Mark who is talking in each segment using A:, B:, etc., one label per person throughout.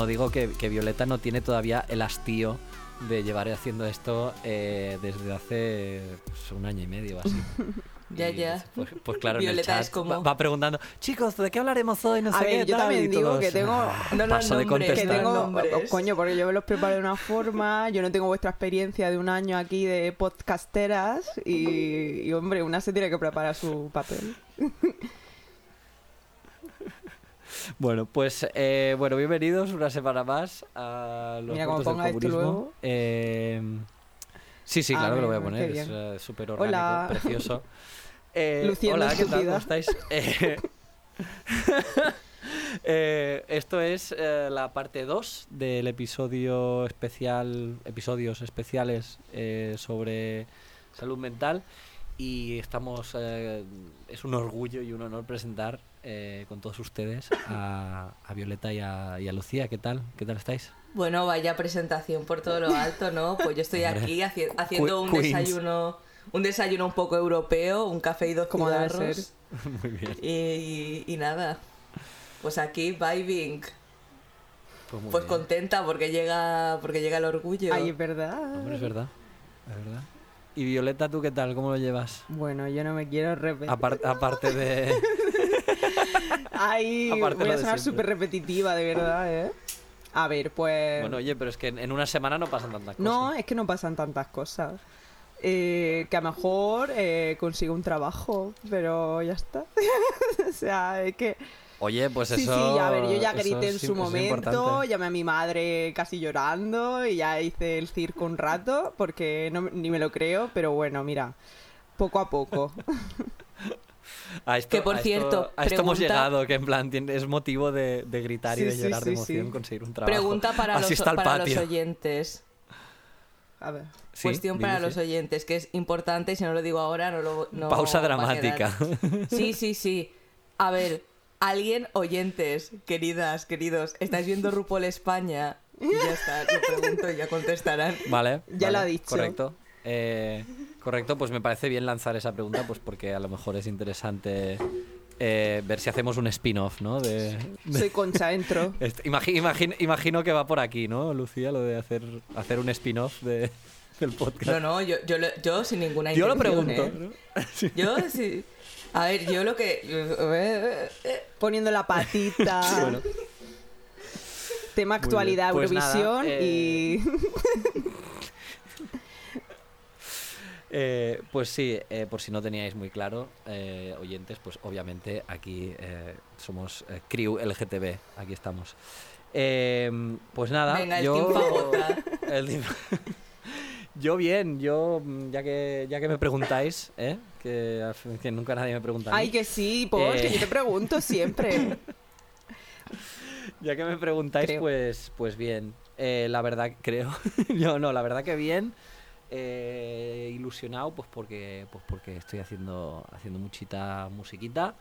A: no digo que, que Violeta no tiene todavía el hastío de llevar haciendo esto eh, desde hace pues, un año y medio o así.
B: Ya, ya.
A: Pues, pues claro, en el
B: Violeta
A: chat
B: es como-
A: va, va preguntando, chicos, ¿de qué hablaremos hoy? No
C: A
A: sé
C: ver,
A: qué,
C: yo
A: tal",
C: también digo
A: todos,
C: que tengo-
A: "Ah,
B: No los
A: paso de
B: nombres,
C: que
A: contestar".
C: tengo,
B: nombres.
C: coño, porque yo me los preparo de una forma, yo no tengo vuestra experiencia de un año aquí de podcasteras y, y, hombre, una se tiene que preparar su papel.
A: Bueno, pues eh, bueno, bienvenidos una semana más a los
C: Mira, como
A: del
C: ponga esto
A: comunismo.
C: luego.
A: Eh, sí, sí, claro que lo voy a poner, es eh, súper orgánico,
C: Hola.
A: precioso. Eh,
C: Luciendo
A: hola, ¿qué tal? ¿Cómo estáis? Eh, eh, esto es eh, la parte 2 del episodio especial, episodios especiales eh, sobre salud mental y estamos, es un orgullo y un honor presentar eh, con todos ustedes a, a Violeta y a, y a Lucía. ¿Qué tal? ¿Qué tal estáis?
B: Bueno, vaya presentación por todo lo alto, ¿no? Pues yo estoy aquí haci- haciendo un
A: Queens.
B: desayuno, un desayuno un poco europeo, un café y dos
C: Como debe
B: cigarros.
C: ser.
A: Muy bien.
B: Y, y nada, pues aquí vibing,
A: Pues,
B: pues contenta porque llega, porque llega el orgullo.
C: Ay, es verdad.
A: Hombre, es verdad. Es verdad. Y Violeta, ¿tú qué tal? ¿Cómo lo llevas?
C: Bueno, yo no me quiero repetir.
A: Apar- aparte de...
C: Ay,
A: aparte
C: voy a sonar súper repetitiva, de verdad, ¿eh? A ver, pues...
A: Bueno, oye, pero es que en, una semana no pasan tantas cosas.
C: No, es que no pasan tantas cosas. Eh, que a lo mejor eh, consigo un trabajo, pero ya está. o sea, es que...
A: Oye, pues
C: sí,
A: eso...
C: sí, ya, a ver, yo ya grité en su momento, llamé a mi madre casi llorando y ya hice el circo un rato porque no, ni me lo creo, pero bueno, mira, poco a poco.
A: A esto,
B: Que, por
A: a esto-
B: cierto,
A: a esto hemos
B: pregunta-
A: llegado, que en plan es motivo de, de gritar y
C: Sí,
A: de
C: sí,
A: llorar de
C: sí,
A: emoción
C: sí.
A: conseguir un trabajo.
B: Pregunta para,
A: Así
B: los,
A: está el
B: para los
A: patio.
B: oyentes.
C: A ver.
A: Sí,
B: Cuestión para los oyentes, que es importante y si no lo digo ahora no lo no
A: Pausa
B: va a quedar.
A: dramática.
B: Sí, sí, sí. A ver, alguien, oyentes, queridas, queridos, ¿estáis viendo RuPaul España? Y ya está, lo pregunto y ya contestarán.
A: Vale.
C: Ya
A: vale,
C: lo ha dicho.
A: Correcto. Eh, correcto, pues me parece bien lanzar esa pregunta, pues porque a lo mejor es interesante eh, ver si hacemos un spin-off, ¿no? De, de-
C: Soy Concha, entro.
A: Este- imagi- imagino, imagino que va por aquí, ¿no, Lucía? Lo de hacer, hacer un spin-off de, del podcast.
B: No, no, yo, yo, lo- yo sin ninguna
A: Yo lo pregunto.
B: ¿eh?
A: ¿no? Sí.
B: Yo sí. A ver, yo lo que...
C: Poniendo la patita.
A: Bueno,
C: Tema actualidad.
A: Pues nada,
C: Eurovisión
A: eh,
C: y...
A: eh, pues sí, eh, por si no teníais muy claro, eh, oyentes, pues obviamente aquí eh, somos Crew LGTB, aquí estamos. Eh, pues nada,
B: Venga, el
A: yo...
B: Team
A: el Yo bien, yo mm, ya que ya que me preguntáis, ¿eh? que, que nunca nadie me pregunta.
C: Ay, que sí, Paul,
A: Eh.
C: que yo te pregunto siempre.
A: Ya que me preguntáis,
C: Creo.
A: pues, pues bien. Eh, la verdad, creo. Yo no, la verdad que bien. Eh, ilusionado, pues porque, pues porque estoy haciendo, haciendo muchita musiquita.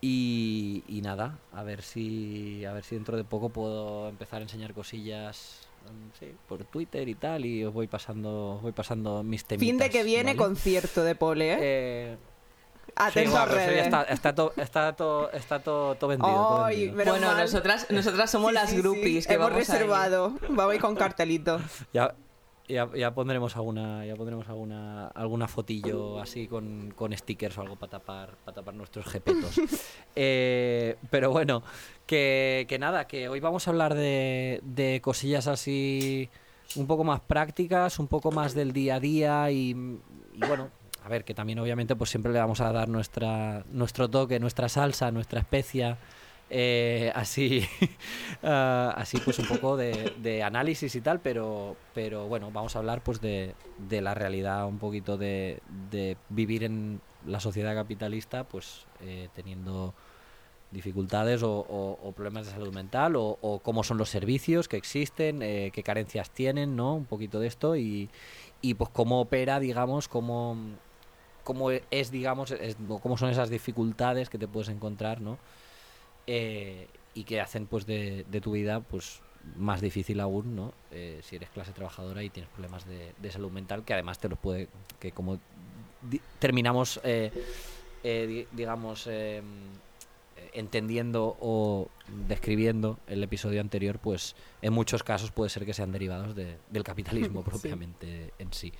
A: Y, y nada, a ver si, a ver si dentro de poco puedo empezar a enseñar cosillas, mm, sí, por Twitter y tal, y os voy pasando, voy pasando mis temitas.
C: fin de que viene,
A: ¿vale?
C: concierto de Pole, ¿eh?
A: Eh,
C: Atento
A: sí, bueno,
C: redes.
A: está, está todo, está todo, está todo, todo vendido. todo
B: bueno,
C: mal.
B: nosotras, nosotras somos
C: Sí,
B: las
C: sí, sí.
B: groupies que
C: Hemos
B: vamos
C: reservado. Vamos a ir con cartelito.
A: Ya, ya, ya pondremos alguna, ya pondremos alguna, alguna fotillo así con, con stickers o algo para tapar, para tapar nuestros jepetos. Eh, pero bueno, que, que nada, que hoy vamos a hablar de, de cosillas así un poco más prácticas, un poco más del día a día y, y bueno, a ver, que también obviamente pues siempre le vamos a dar nuestra, nuestro toque, nuestra salsa, nuestra especia. Eh, así ah, así pues un poco de, análisis y tal pero pero bueno vamos a hablar pues de, de la realidad un poquito de, de vivir en la sociedad capitalista pues eh, teniendo dificultades o, problemas de salud mental o, cómo son los servicios que existen eh, qué carencias tienen no un poquito de esto y, y pues cómo opera digamos cómo cómo es digamos es- cómo son esas dificultades que te puedes encontrar no eh, y que hacen pues de, de tu vida pues más difícil aún no Eh, si eres clase trabajadora y tienes problemas de, de salud mental que además te los puede que como di- terminamos eh, eh, di- digamos eh, entendiendo o describiendo el episodio anterior, pues en muchos casos puede ser que sean derivados de- del capitalismo
C: Sí.
A: propiamente en sí.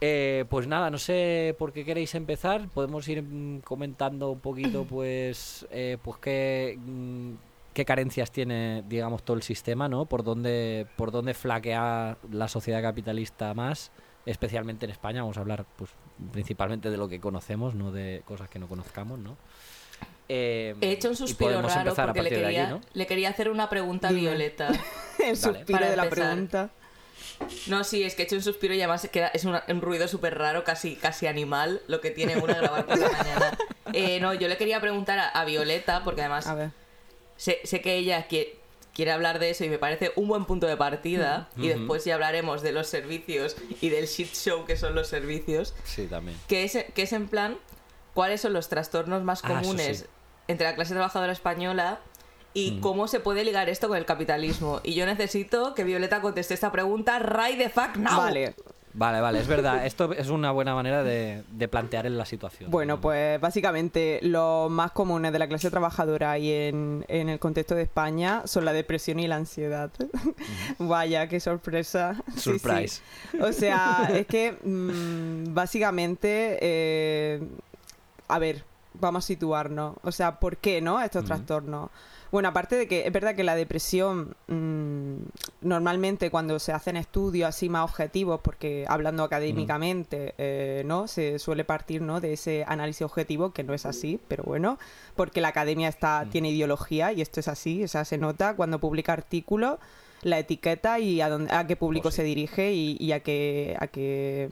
A: Eh, pues nada, no sé por qué queréis empezar. Podemos ir mm, comentando un poquito, pues, eh, pues qué, mm, qué carencias tiene, digamos, todo el sistema, ¿no? Por dónde, por dónde flaquea la sociedad capitalista más, especialmente en España. Vamos a hablar, pues, principalmente de lo que conocemos, no de cosas que no conozcamos, ¿no? Eh,
B: He hecho un suspiro
A: podemos
B: raro
A: empezar a
B: porque le
A: partir de
B: quería,
A: aquí, ¿no?
B: le quería hacer una pregunta a. Violeta.
C: El suspiro
B: Para
C: de la pregunta.
B: No, sí, es que he hecho un suspiro y además que era- es un ruido súper raro, casi, casi animal, lo que tiene una grabar por la mañana. Eh, no, yo le quería preguntar a, a Violeta, porque además
C: A ver.
B: sé, sé que ella qui- quiere hablar de eso y me parece un buen punto de partida. Y después ya hablaremos de los servicios y del shit show que son los servicios.
A: Sí, también.
B: Que es, que es en plan, ¿cuáles son los trastornos más
A: Ah,
B: comunes
A: sí.
B: entre la clase trabajadora española? Y
A: Mm.
B: cómo se puede ligar esto con el capitalismo. Y yo necesito que Violeta conteste esta pregunta right the fuck now.
C: Vale.
A: Vale, vale, es verdad. Esto es una buena manera de, de plantear en la situación.
C: Bueno,
A: ¿no?
C: pues básicamente los más comunes de la clase trabajadora y en, en el contexto de España son la depresión y la ansiedad. Vaya, qué sorpresa. Sí, sí.
A: Surprise.
C: O sea, es que mm, básicamente, eh, a ver, vamos a situarnos. O sea, ¿por qué no estos trastornos? Bueno, aparte de que es verdad que la depresión mm, normalmente cuando se hacen estudios así más objetivos, porque hablando académicamente, eh, ¿no? Se suele partir, ¿no? De ese análisis objetivo, que no es así, pero bueno, porque la academia está, tiene ideología y esto es así, o sea, se nota cuando publica artículos, la etiqueta y a, dónde, a qué público
A: Pues sí.
C: se dirige y, y a qué... A qué...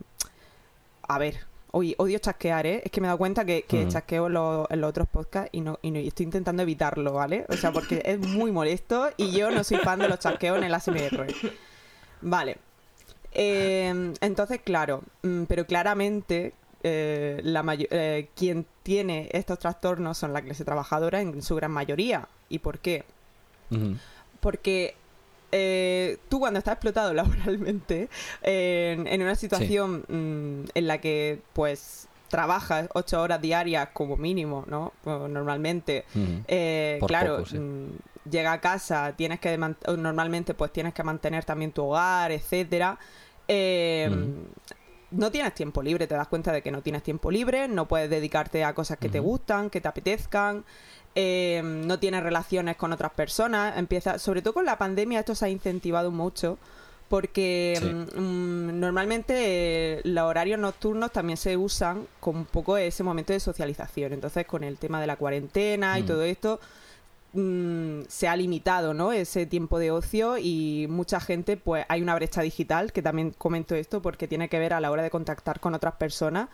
C: A ver, Oye, odio chasquear, ¿eh? Es que me he dado cuenta que, que
A: Mm.
C: chasqueo en los, en los otros podcasts y no, y no- y estoy intentando evitarlo, ¿vale? O sea, porque es muy molesto y yo no soy fan de los chasqueos en el ASMR. Vale. Eh, entonces, claro, mm, pero claramente eh, la eh, quien tiene estos trastornos son la clase trabajadora en su gran mayoría. ¿Y por qué? Porque eh, tú cuando estás explotado laboralmente, en, en una situación mm, en la que pues trabajas ocho horas diarias como mínimo, ¿no? Pues, normalmente, eh, claro,
A: poco, sí.
C: mm, llega a casa, tienes que normalmente pues tienes que mantener también tu hogar, etcétera. Eh. No tienes tiempo libre, te das cuenta de que no tienes tiempo libre, no puedes dedicarte a cosas que te gustan, que te apetezcan, eh, no tienes relaciones con otras personas, empieza, sobre todo con la pandemia esto se ha incentivado mucho porque
A: Sí.
C: mm, mm, normalmente eh, los horarios nocturnos también se usan como un poco ese momento de socialización. Entonces, con el tema de la cuarentena y
A: Mm.
C: todo esto, mm, se ha limitado, ¿no? Ese tiempo de ocio y mucha gente, pues hay una brecha digital, que también comento esto porque tiene que ver a la hora de contactar con otras personas.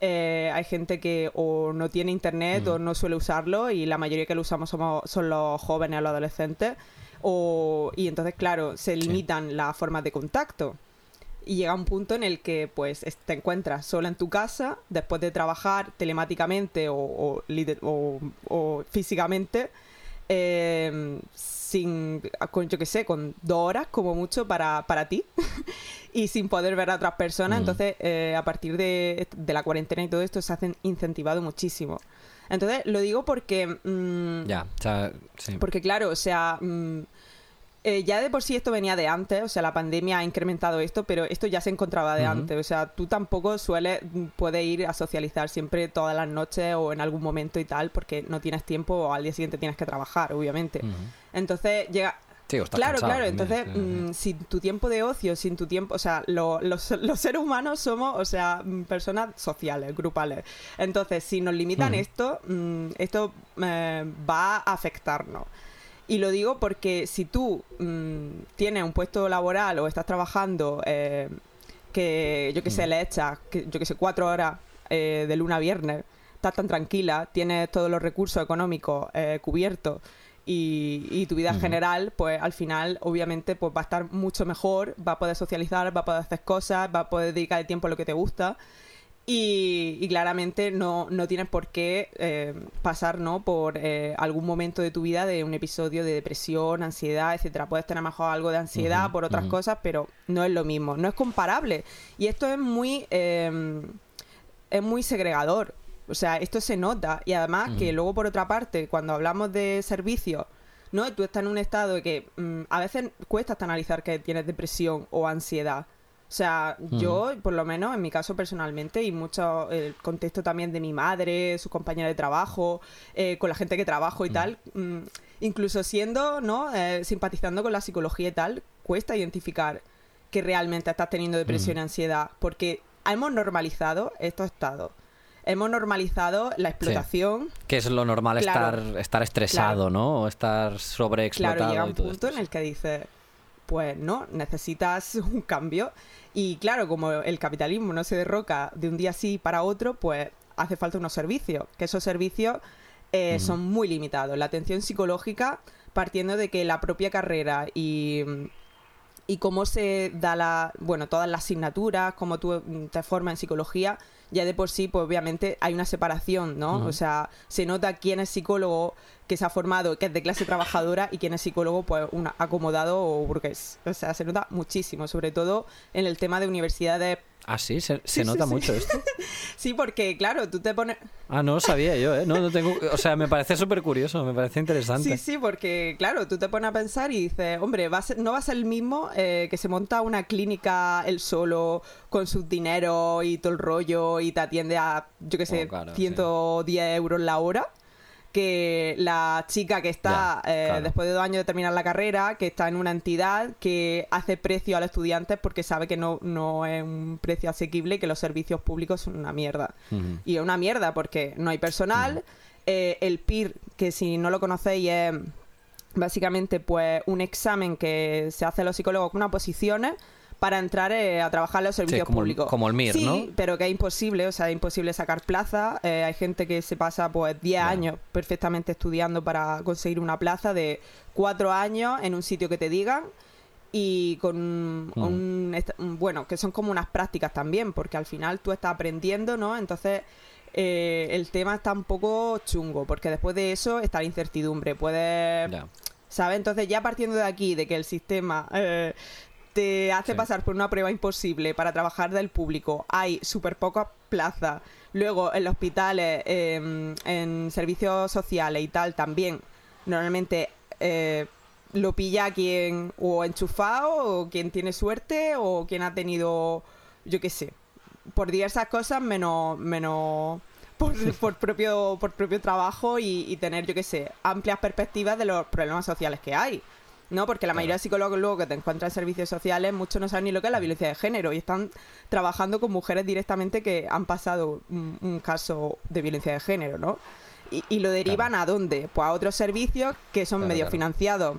C: Eh, hay gente que o no tiene internet
A: Mm.
C: o no suele usarlo y la mayoría que lo usamos somos, son los jóvenes o los adolescentes. O, y entonces, claro, se limitan las formas de contacto. Y llega un punto en el que pues es- te encuentras sola en tu casa después de trabajar telemáticamente o, o- o físicamente eh, sin, con, yo qué sé, con dos horas como mucho para, para ti y sin poder ver a otras personas.
A: Mm.
C: Entonces, eh, a partir de, de la cuarentena y todo esto se hacen incentivado muchísimo. Entonces, lo digo porque... mm,
A: Ya, sí.
C: porque claro, o sea, mm, eh, ya de por sí esto venía de antes, o sea, la pandemia ha incrementado esto, pero esto ya se encontraba de antes, o sea, tú tampoco sueles, mm, puedes ir a socializar siempre todas las noches o en algún momento y tal, porque no tienes tiempo o al día siguiente tienes que trabajar, obviamente. Entonces llega...
A: Sí,
C: Claro, claro, entonces,
A: sí.
C: mm, sin tu tiempo de ocio, sin tu tiempo, o sea, lo- los, los seres humanos somos, o sea, mm, personas sociales, grupales. Entonces, si nos limitan esto, esto eh, va a afectarnos. Y lo digo porque si tú mm, tienes un puesto laboral o estás trabajando eh, que, yo que sé,
A: Mm.
C: le echas, que, yo que sé, cuatro horas eh, de luna a viernes, estás tan tranquila, tienes todos los recursos económicos eh, cubiertos y, y tu vida
A: Ujú.
C: general, pues al final, obviamente, pues va a estar mucho mejor, va a poder socializar, va a poder hacer cosas, va a poder dedicar el tiempo a lo que te gusta. Y, y claramente no, no tienes por qué eh, pasar ¿no? por eh, algún momento de tu vida de un episodio de depresión, ansiedad, etcétera. Puedes tener mejor algo de ansiedad por otras cosas, pero no es lo mismo, no es comparable. Y esto es muy, eh, es muy segregador, O sea, esto se nota. Y además que luego, por otra parte, cuando hablamos de servicios, ¿no? Tú estás en un estado de que mm, a veces cuesta hasta analizar que tienes depresión o ansiedad. O sea, yo, por lo menos en mi caso personalmente, y mucho el contexto también de mi madre, su compañera de trabajo, eh, con la gente que trabajo y tal, mm, incluso siendo, ¿no? Eh, simpatizando con la psicología y tal, cuesta identificar que realmente estás teniendo depresión y ansiedad, porque hemos normalizado estos estados. Hemos normalizado la explotación.
A: Que es lo normal estar, estar estresado, ¿no? O estar sobreexplotado.
C: Claro, llega un
A: y todo
C: punto
A: esto,
C: en el que dices, pues no, necesitas un cambio. Y claro, como el capitalismo no se derroca de un día así para otro, pues hace falta unos servicios, que esos servicios eh, son muy limitados. La atención psicológica, partiendo de que la propia carrera y, y cómo se da la, bueno, todas las asignaturas, cómo tú mm, te formas en psicología, ya de por sí, pues obviamente hay una separación, ¿no? O sea, se nota quién es psicólogo que se ha formado, que es de clase trabajadora, y quién es psicólogo, pues un acomodado o burgués. O sea, se nota muchísimo, sobre todo en el tema de universidades.
A: Ah, sí, se, se
C: Sí, sí,
A: nota
C: sí.
A: mucho esto.
C: Sí, porque claro, tú te pones...
A: Ah, no lo sabía yo, ¿eh? No, no tengo... O sea, me parece súper curioso, me parece interesante.
C: Sí, sí, porque claro, tú te pones a pensar y dices, hombre, va a ser- no va a ser el mismo eh, que se monta una clínica él solo con sus dineros y todo el rollo y te atiende a, yo qué sé,
A: Oh, claro,
C: 110 euros la hora. Que la chica que está
A: Ya,
C: eh,
A: claro.
C: después de dos años de terminar la carrera, que está en una entidad que hace precio a los estudiantes porque sabe que no, no es un precio asequible y que los servicios públicos son una mierda. Y es una mierda porque no hay personal. eh, el PIR, que si no lo conocéis es básicamente pues un examen que se hace a los psicólogos con unas posiciones para entrar eh, a trabajar en los servicios
A: como el-
C: públicos.
A: como el MIR,
C: sí,
A: ¿no?
C: pero que es imposible, o sea, es imposible sacar plaza. Eh, hay gente que se pasa pues 10
A: Ya.
C: años perfectamente estudiando para conseguir una plaza de 4 años en un sitio que te digan y con
A: Mm.
C: un, un- bueno, que son como unas prácticas también, porque al final tú estás aprendiendo, ¿no? Entonces eh, el tema está un poco chungo, porque después de eso está la incertidumbre, puedes. ¿sabes? Entonces ya partiendo de aquí, de que el sistema eh, te hace
A: Sí.
C: pasar por una prueba imposible para trabajar del público, hay súper pocas plazas, luego en los hospitales, em, en servicios sociales y tal también, normalmente... eh, lo pilla quien o enchufado o quien tiene suerte o quien ha tenido yo qué sé por diversas cosas menos menos por, por propio por propio trabajo y, y tener yo qué sé amplias perspectivas de los problemas sociales que hay no porque la mayoría de psicólogos luego que te encuentran en servicios sociales muchos no saben ni lo que es la violencia de género y están trabajando con mujeres directamente que han pasado un, un caso de violencia de género no y, y lo derivan a dónde pues a otros servicios que son
A: Claro,
C: medio
A: claro.
C: financiados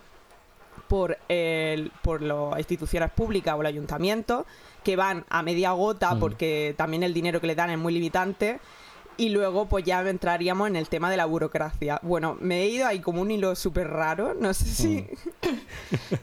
C: por, el, por las instituciones públicas o el ayuntamiento, que van a media gota
A: Mm.
C: porque también el dinero que le dan es muy limitante. Y luego pues ya entraríamos en el tema de la burocracia. Bueno, me he ido ahí como un hilo súper raro, no sé si...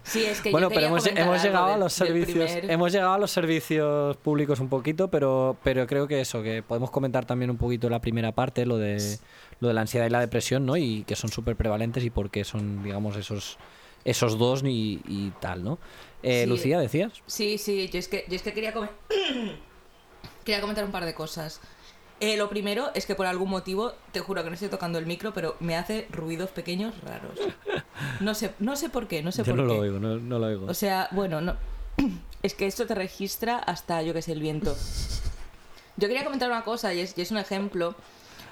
B: Sí, es que
A: Bueno,
B: yo
A: pero hemos, hemos llegado a los servicios
B: primer-
A: hemos llegado a los servicios públicos un poquito pero pero creo que eso que podemos comentar también un poquito la primera parte lo de lo de la ansiedad y la depresión no y que son súper prevalentes y por qué son digamos esos esos dos y, y tal no Eh,
B: Sí.
A: Lucía decías
B: Sí, sí, yo es que, yo es que quería, come- quería comentar un par de cosas. Eh, lo primero es que por algún motivo, te juro que no estoy tocando el micro, pero me hace ruidos pequeños raros. No sé, no sé por qué, no sé
A: yo
B: por
A: no
B: qué.
A: lo oigo no, no lo oigo
B: O sea, bueno, no. Es que esto te registra hasta, yo que sé, el viento. Yo quería comentar una cosa y es, y es un ejemplo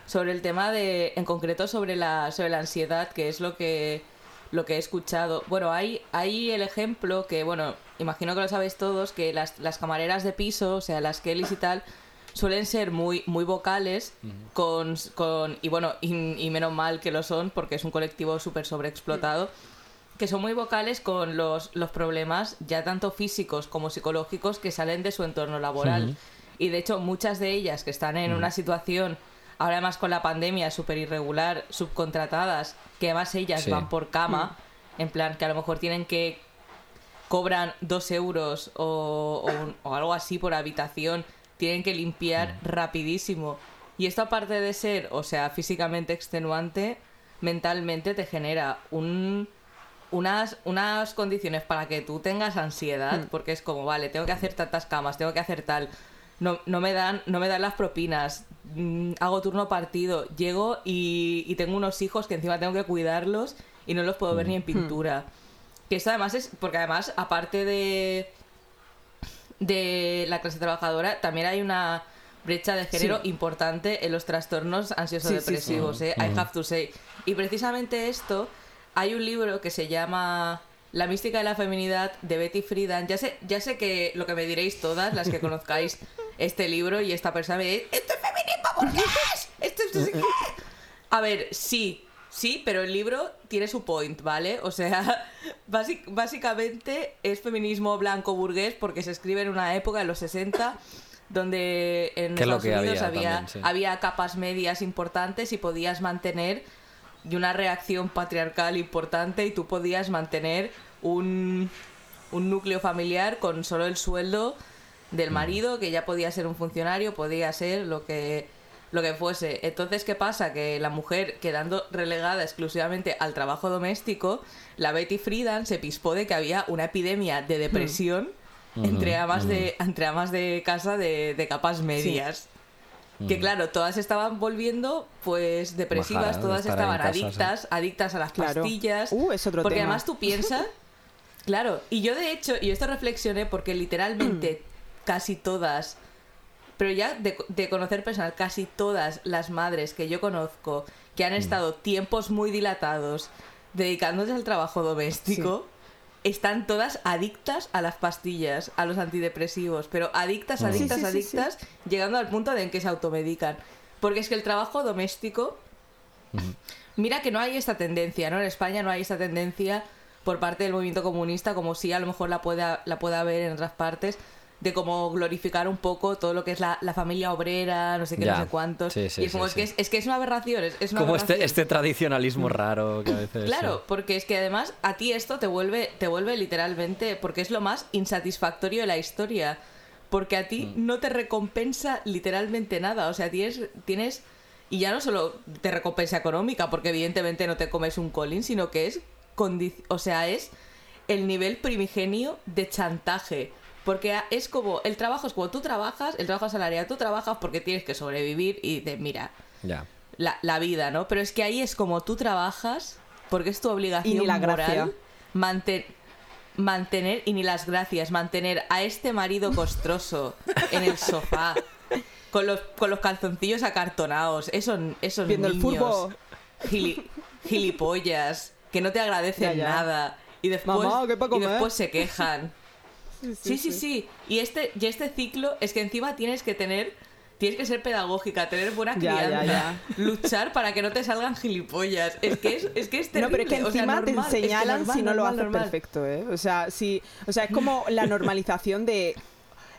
B: sobre el tema de, en concreto sobre la, sobre la ansiedad, que es lo que, lo que he escuchado. Bueno, hay, hay el ejemplo que, bueno, imagino que lo sabéis todos, que las, las camareras de piso, o sea, las Kellys y tal, suelen ser muy, muy vocales con, con, y bueno, y, y menos mal que lo son porque es un colectivo súper sobreexplotado que son muy vocales con los, los problemas ya tanto físicos como psicológicos que salen de su entorno laboral. Y de hecho muchas de ellas que están en una situación, ahora además con la pandemia, súper irregular, subcontratadas, que además ellas
A: Sí.
B: van por cama, en plan que a lo mejor tienen que cobran dos euros o, o un- o algo así por habitación, tienen que limpiar rapidísimo. Y esto aparte de ser, o sea, físicamente extenuante, mentalmente te genera un, unas, unas condiciones para que tú tengas ansiedad, porque es como, vale, tengo que hacer tantas camas, tengo que hacer tal. no, no me dan, no me dan las propinas, mm, hago turno partido, llego y, y tengo unos hijos que encima tengo que cuidarlos y no los puedo ver ni en pintura. Que esto además es, porque además, aparte de, de la clase trabajadora, también hay una brecha de género
C: Sí.
B: importante en los trastornos ansioso-depresivos,
C: Sí, sí,
B: ¿eh? I have to say. Y precisamente esto, hay un libro que se llama La mística de la feminidad de Betty Friedan. Ya sé, ya sé que lo que me diréis todas, las que conozcáis este libro y esta persona me dice, ¿esto es feminismo burgués? ¿Esto es sé qué?". A ver, sí, sí, pero el libro tiene su point, ¿vale? O sea, básic- básicamente es feminismo blanco burgués porque se escribe en una época, en los 60, donde en
A: Que es lo
B: Estados
A: que
B: Unidos
A: había
B: había,
A: también, sí.
B: había capas medias importantes y podías mantener y una reacción patriarcal importante y tú podías mantener un, un núcleo familiar con solo el sueldo del
A: Mm.
B: marido, que ya podía ser un funcionario, podía ser lo que lo que fuese. Entonces, ¿qué pasa? Que la mujer, quedando relegada exclusivamente al trabajo doméstico, la Betty Friedan se pispó de que había una epidemia de depresión entre, amas de, entre amas de casa de, de capas medias. Que claro, todas estaban volviendo pues depresivas, todas estaban
A: casa,
B: adictas, adictas a las
C: Claro.
B: pastillas.
C: Uh, es otro
B: porque
C: tema.
B: además tú piensas, claro, y yo de hecho, y esto reflexioné porque literalmente casi todas, pero ya de, de conocer personal, casi todas las madres que yo conozco que han estado tiempos muy dilatados dedicándose al trabajo doméstico, están todas adictas a las pastillas, a los antidepresivos, pero adictas, adictas,
C: Sí, sí, sí, sí.
B: adictas, llegando al punto de en que se automedican. Porque es que el trabajo doméstico, mira que no hay esta tendencia, ¿no? En España no hay esta tendencia por parte del movimiento comunista, como si a lo mejor la pueda, la pueda haber en otras partes, de como glorificar un poco todo lo que es la, la familia obrera, no sé qué,
A: Ya.
B: no sé cuántos.
A: Sí, sí,
B: y es como,
A: sí,
B: es, que es, es que es una aberración, es, es una
A: Como este,
B: aberración.
A: este tradicionalismo raro que a veces...
B: Claro, porque es que además a ti esto te vuelve, te vuelve literalmente, porque es lo más insatisfactorio de la historia. Porque a ti
A: Mm.
B: no te recompensa literalmente nada. O sea, tienes, tienes. Y ya no solo te recompensa económica, porque evidentemente no te comes un colín, sino que es. O sea, es el nivel primigenio de chantaje. Porque es como. El trabajo es como tú trabajas, el trabajo asalariado, tú trabajas porque tienes que sobrevivir y de mira
A: Ya.
B: la, la vida, ¿no? Pero es que ahí es como tú trabajas, porque es tu obligación
C: Y la
B: moral
C: gracia.
B: manten- mantener, y ni las gracias, mantener a este marido costroso en el sofá, con los, con los calzoncillos acartonados, esos, esos
C: Viendo el
B: niños
C: fútbol.
B: gili- gilipollas, que no te agradecen
C: Ya, ya.
B: nada, y después,
C: Mamá, ¿qué pa'
B: y después se quejan. Sí, sí, sí. Y este, y este ciclo es que encima tienes que tener, tienes que ser pedagógica, tener buena
C: Ya, ya,
B: crianza,
C: ya.
B: luchar para que no te salgan gilipollas. Es que es, es que es
C: No, pero es que
B: o sea,
C: encima
B: es
C: te
B: que
C: señalan
B: normal,
C: si no lo haces perfecto, ¿eh? O sea, si, o sea, es como la normalización de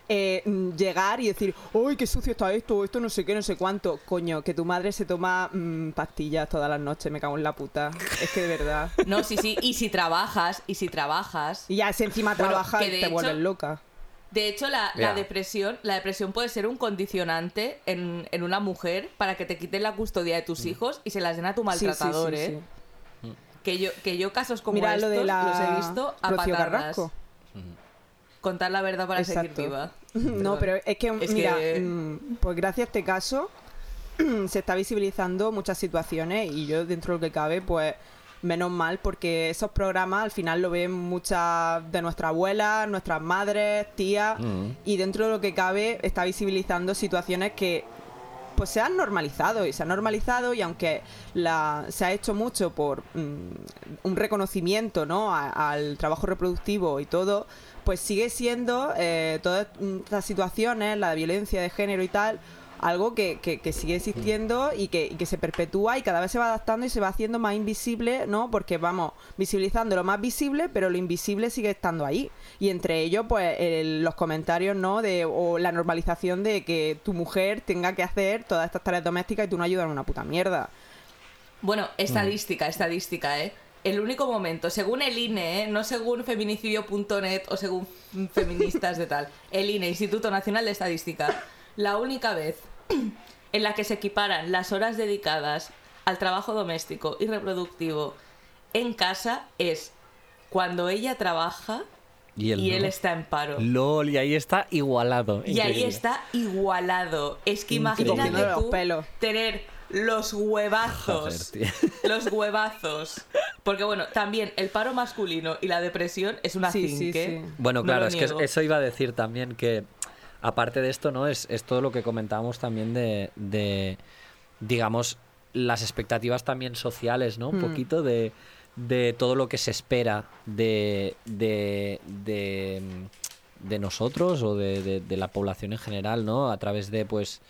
C: eh, mm, llegar y decir, ¡Uy, qué sucio está esto! Esto no sé qué, no sé cuánto. Coño, que tu madre se toma mm, pastillas todas las noches, me cago en la puta. Es que de verdad.
B: No, sí, sí. Y si trabajas, y si trabajas.
C: Y ya si encima
B: Bueno,
C: trabajas te
B: hecho-
C: vuelves loca.
B: De hecho, la, la depresión, la depresión puede ser un condicionante en, en una mujer para que te quiten la custodia de tus hijos y se las den a tu
C: Mm. Sí, sí,
B: maltratador,
C: sí,
B: ¿eh?
C: sí.
B: Que yo, que yo casos como
C: Mira
B: estos
C: lo de la
B: los he visto a
C: Rocío
B: patadas.
C: Carrasco.
B: Contar la verdad para seguir
C: Exacto.
B: viva.
C: No, pero es que,
B: Es
C: mira,
B: que-
C: mm, pues gracias a este caso se está visibilizando muchas situaciones y yo dentro de lo que cabe, pues menos mal porque esos programas al final lo ven muchas de nuestras abuelas, nuestras madres, tías
A: Mm.
C: y dentro de lo que cabe está visibilizando situaciones que pues se han normalizado y se han normalizado y aunque la, se ha hecho mucho por mm, un reconocimiento ¿no? a- al trabajo reproductivo y todo, pues sigue siendo eh, todas estas situaciones, la violencia de género y tal, algo que, que- que sigue existiendo y que, y que se perpetúa y cada vez se va adaptando y se va haciendo más invisible, ¿no? Porque vamos visibilizando lo más visible, pero lo invisible sigue estando ahí. Y entre ellos, pues, el- los comentarios, ¿no? De, o la normalización de que tu mujer tenga que hacer todas estas tareas domésticas y tú no ayudas en una puta mierda.
B: Bueno, estadística, estadística, ¿eh? El único momento, según el INE, ¿eh? no según feminicidio.net o según feministas de tal, el INE, Instituto Nacional de Estadística, la única vez en la que se equiparan las horas dedicadas al trabajo doméstico y reproductivo en casa es cuando ella trabaja
A: Y él,
B: y
A: no.
B: él está en paro.
A: LOL, y ahí está igualado.
B: Y ahí está igualado. Es que
A: Increíble.
B: imagínate tú tener los huevazos.
A: Joder,
B: los huevazos. Porque bueno, también el paro masculino y la depresión es una
C: Sí,
B: cinque.
C: sí.
A: Bueno,
B: No
A: claro, es que eso iba a decir también que, aparte de esto, ¿no? Es, es todo lo que comentábamos también de, de, digamos, las expectativas también sociales, ¿no? Un
C: Mm.
A: poquito de, de todo lo que se espera de, de, de, de nosotros o de, de- de la población en general, ¿no? A través de, pues,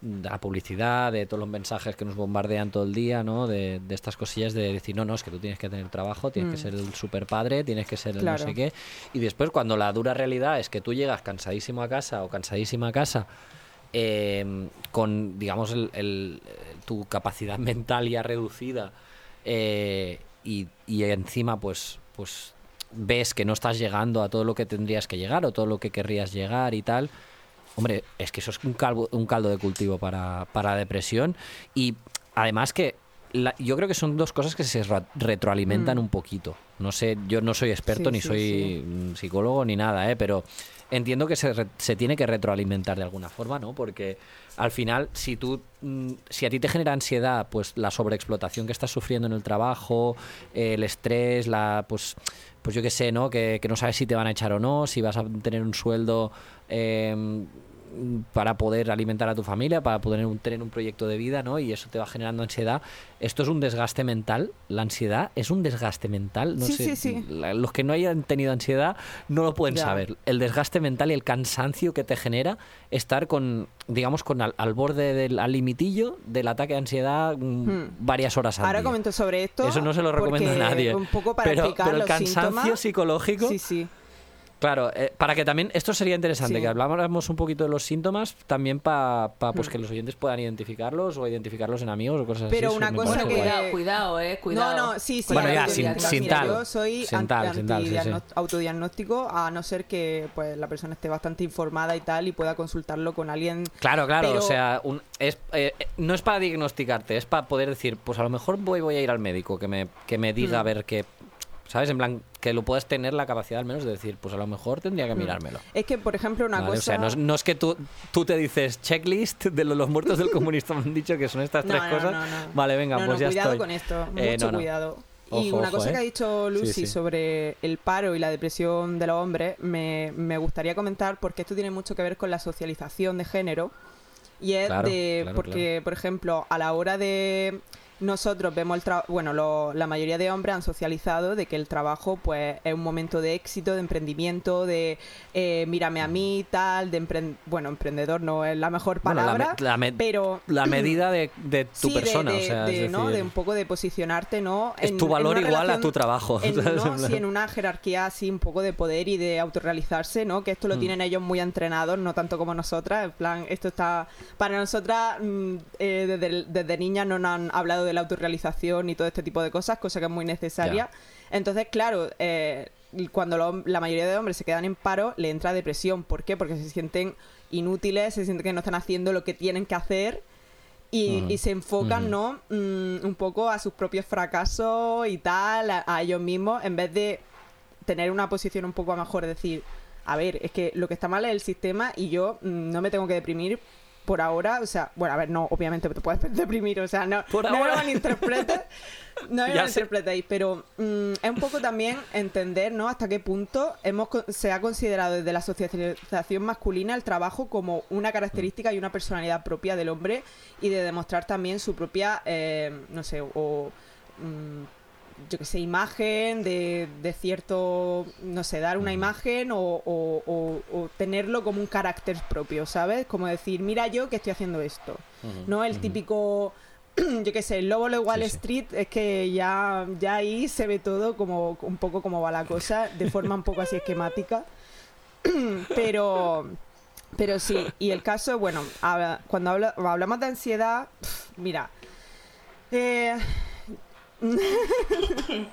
A: de la publicidad, de todos los mensajes que nos bombardean todo el día, ¿no? De, de estas cosillas de decir, no, no, es que tú tienes que tener trabajo, tienes que
C: Mm.
A: ser el super padre, tienes que ser el
C: Claro.
A: no sé qué. Y después, cuando la dura realidad es que tú llegas cansadísimo a casa o cansadísima a casa, eh, con, digamos, el- el- tu capacidad mental ya reducida, eh, y, y encima, pues, pues ves que no estás llegando a todo lo que tendrías que llegar o todo lo que querrías llegar y tal. Hombre, es que eso es un, calvo- un caldo de cultivo para, para la depresión. Y además que la- yo creo que son dos cosas que se retroalimentan
C: Mm.
A: un poquito. No sé, yo no soy experto
C: Sí,
A: ni
C: sí,
A: soy
C: sí.
A: psicólogo ni nada, ¿eh? pero entiendo que se, se tiene que retroalimentar de alguna forma, ¿no? Porque al final, si tú, mm, si a ti te genera ansiedad, pues la sobreexplotación que estás sufriendo en el trabajo, el estrés, la, pues, pues yo qué sé, ¿no? Que, que no sabes si te van a echar o no, si vas a tener un sueldo eh, para poder alimentar a tu familia, para poder un- tener un proyecto de vida, ¿no? Y eso te va generando ansiedad. Esto es un desgaste mental. La ansiedad es un desgaste mental. No
C: Sí,
A: sé,
C: sí, sí.
A: la- los que no hayan tenido ansiedad no lo pueden
C: Ya.
A: saber. El desgaste mental y el cansancio que te genera estar con, digamos, con al, al borde del al limitillo del ataque de ansiedad mm,
C: Hmm.
A: varias horas al
C: Ahora
A: día.
C: comento sobre esto.
A: Eso no se lo recomiendo a nadie.
C: Un poco para
A: pero,
C: explicar
A: pero el
C: los
A: cansancio
C: síntomas.
A: psicológico
C: Sí, sí.
A: Claro, eh, para que también, esto sería interesante,
C: Sí.
A: que habláramos un poquito de los síntomas, también para pues
C: Hmm.
A: que los oyentes puedan identificarlos o identificarlos en amigos o cosas
C: Pero
A: así. eso
C: una cosa que-
A: guay.
B: cuidado, cuidado, eh, cuidado.
C: No, no, sí, sí.
A: Bueno, ya, sin-
C: anti-
A: sin
C: mira,
A: tal.
C: Yo soy
A: Sin
C: anti-
A: tal, sin tal, sí, sí.
C: antidiagno- autodiagnóstico, a no ser que pues la persona esté bastante informada y tal y pueda consultarlo con alguien.
A: Claro, claro,
C: Pero-
A: o sea, un- es, eh, eh, no es para diagnosticarte, es para poder decir, pues a lo mejor voy, voy a ir al médico, que me, que me diga
C: Hmm.
A: a ver qué, ¿sabes? En plan, que lo puedas tener la capacidad al menos de decir, pues a lo mejor tendría que
C: Mm.
A: mirármelo.
C: Es que, por ejemplo, una
A: Vale,
C: cosa.
A: O sea, no es, no es que tú, tú te dices checklist de lo- los muertos del comunista me han dicho que son estas
C: No,
A: tres
C: no,
A: cosas.
C: no, no.
A: Vale, venga, pues ya
C: cuidado
A: estoy.
C: con esto, mucho
A: Eh, no, no.
C: cuidado. y una
A: ojo,
C: cosa
A: ¿eh?
C: que ha dicho Lucy
A: Sí, sí.
C: sobre el paro y la depresión de los hombres, me, me gustaría comentar porque esto tiene mucho que ver con la socialización de género. Y es
A: Claro,
C: de.
A: claro,
C: porque, por ejemplo, a la hora de. Nosotros vemos el trabajo. Bueno, lo- la mayoría de hombres han socializado de que el trabajo, pues, es un momento de éxito, de emprendimiento, de eh, mírame a mí, tal, de empren- Bueno, emprendedor no es la mejor
A: Bueno, la me-
C: palabra,
A: la me-
C: pero
A: la medida de, de tu
C: sí,
A: persona,
C: de,
A: o sea,
C: ¿no? de un poco de posicionarte, ¿no?
A: es
C: En-
A: tu valor igual a tu trabajo.
C: No, sí, en una jerarquía así un poco de poder y de autorrealizarse, ¿no? Que esto lo
A: Mm.
C: tienen ellos muy entrenados, no tanto como nosotras. En plan, esto está... Para nosotras, mm, eh, desde, desde niñas no nos han hablado de la autorrealización y todo este tipo de cosas, cosa que es muy necesaria. Entonces, claro, eh, cuando lo- la mayoría de hombres se quedan en paro, le entra depresión. ¿Por qué? Porque se sienten inútiles, se sienten que no están haciendo lo que tienen que hacer y, se enfocan. ¿no? Mm, un poco a sus propios fracasos y tal, a, a ellos mismos, en vez de tener una posición un poco mejor, decir, a ver, es que lo que está mal es el sistema y yo mm, no me tengo que deprimir por ahora, o sea, bueno, a ver, no, obviamente te puedes deprimir, o sea, no,
A: Por
C: no
A: ahora.
C: lo malinterpretes, no lo malinterpretéis, pero mm, es un poco también entender, ¿no? Hasta qué punto hemos se ha considerado desde la socialización masculina el trabajo como una característica y una personalidad propia del hombre y de demostrar también su propia, eh, no sé, o mm, yo que sé, imagen de, de cierto, no sé, dar una imagen o, o- o- o tenerlo como un carácter propio, ¿sabes? Como decir, mira yo que estoy haciendo esto. No el típico, yo qué sé, el lobo de Wall
A: Sí, sí.
C: Street, es que ya, ya ahí se ve todo como un poco como va la cosa, de forma un poco así esquemática. Pero... Pero sí, y el caso, bueno, cuando habla- hablamos de ansiedad, mira, eh,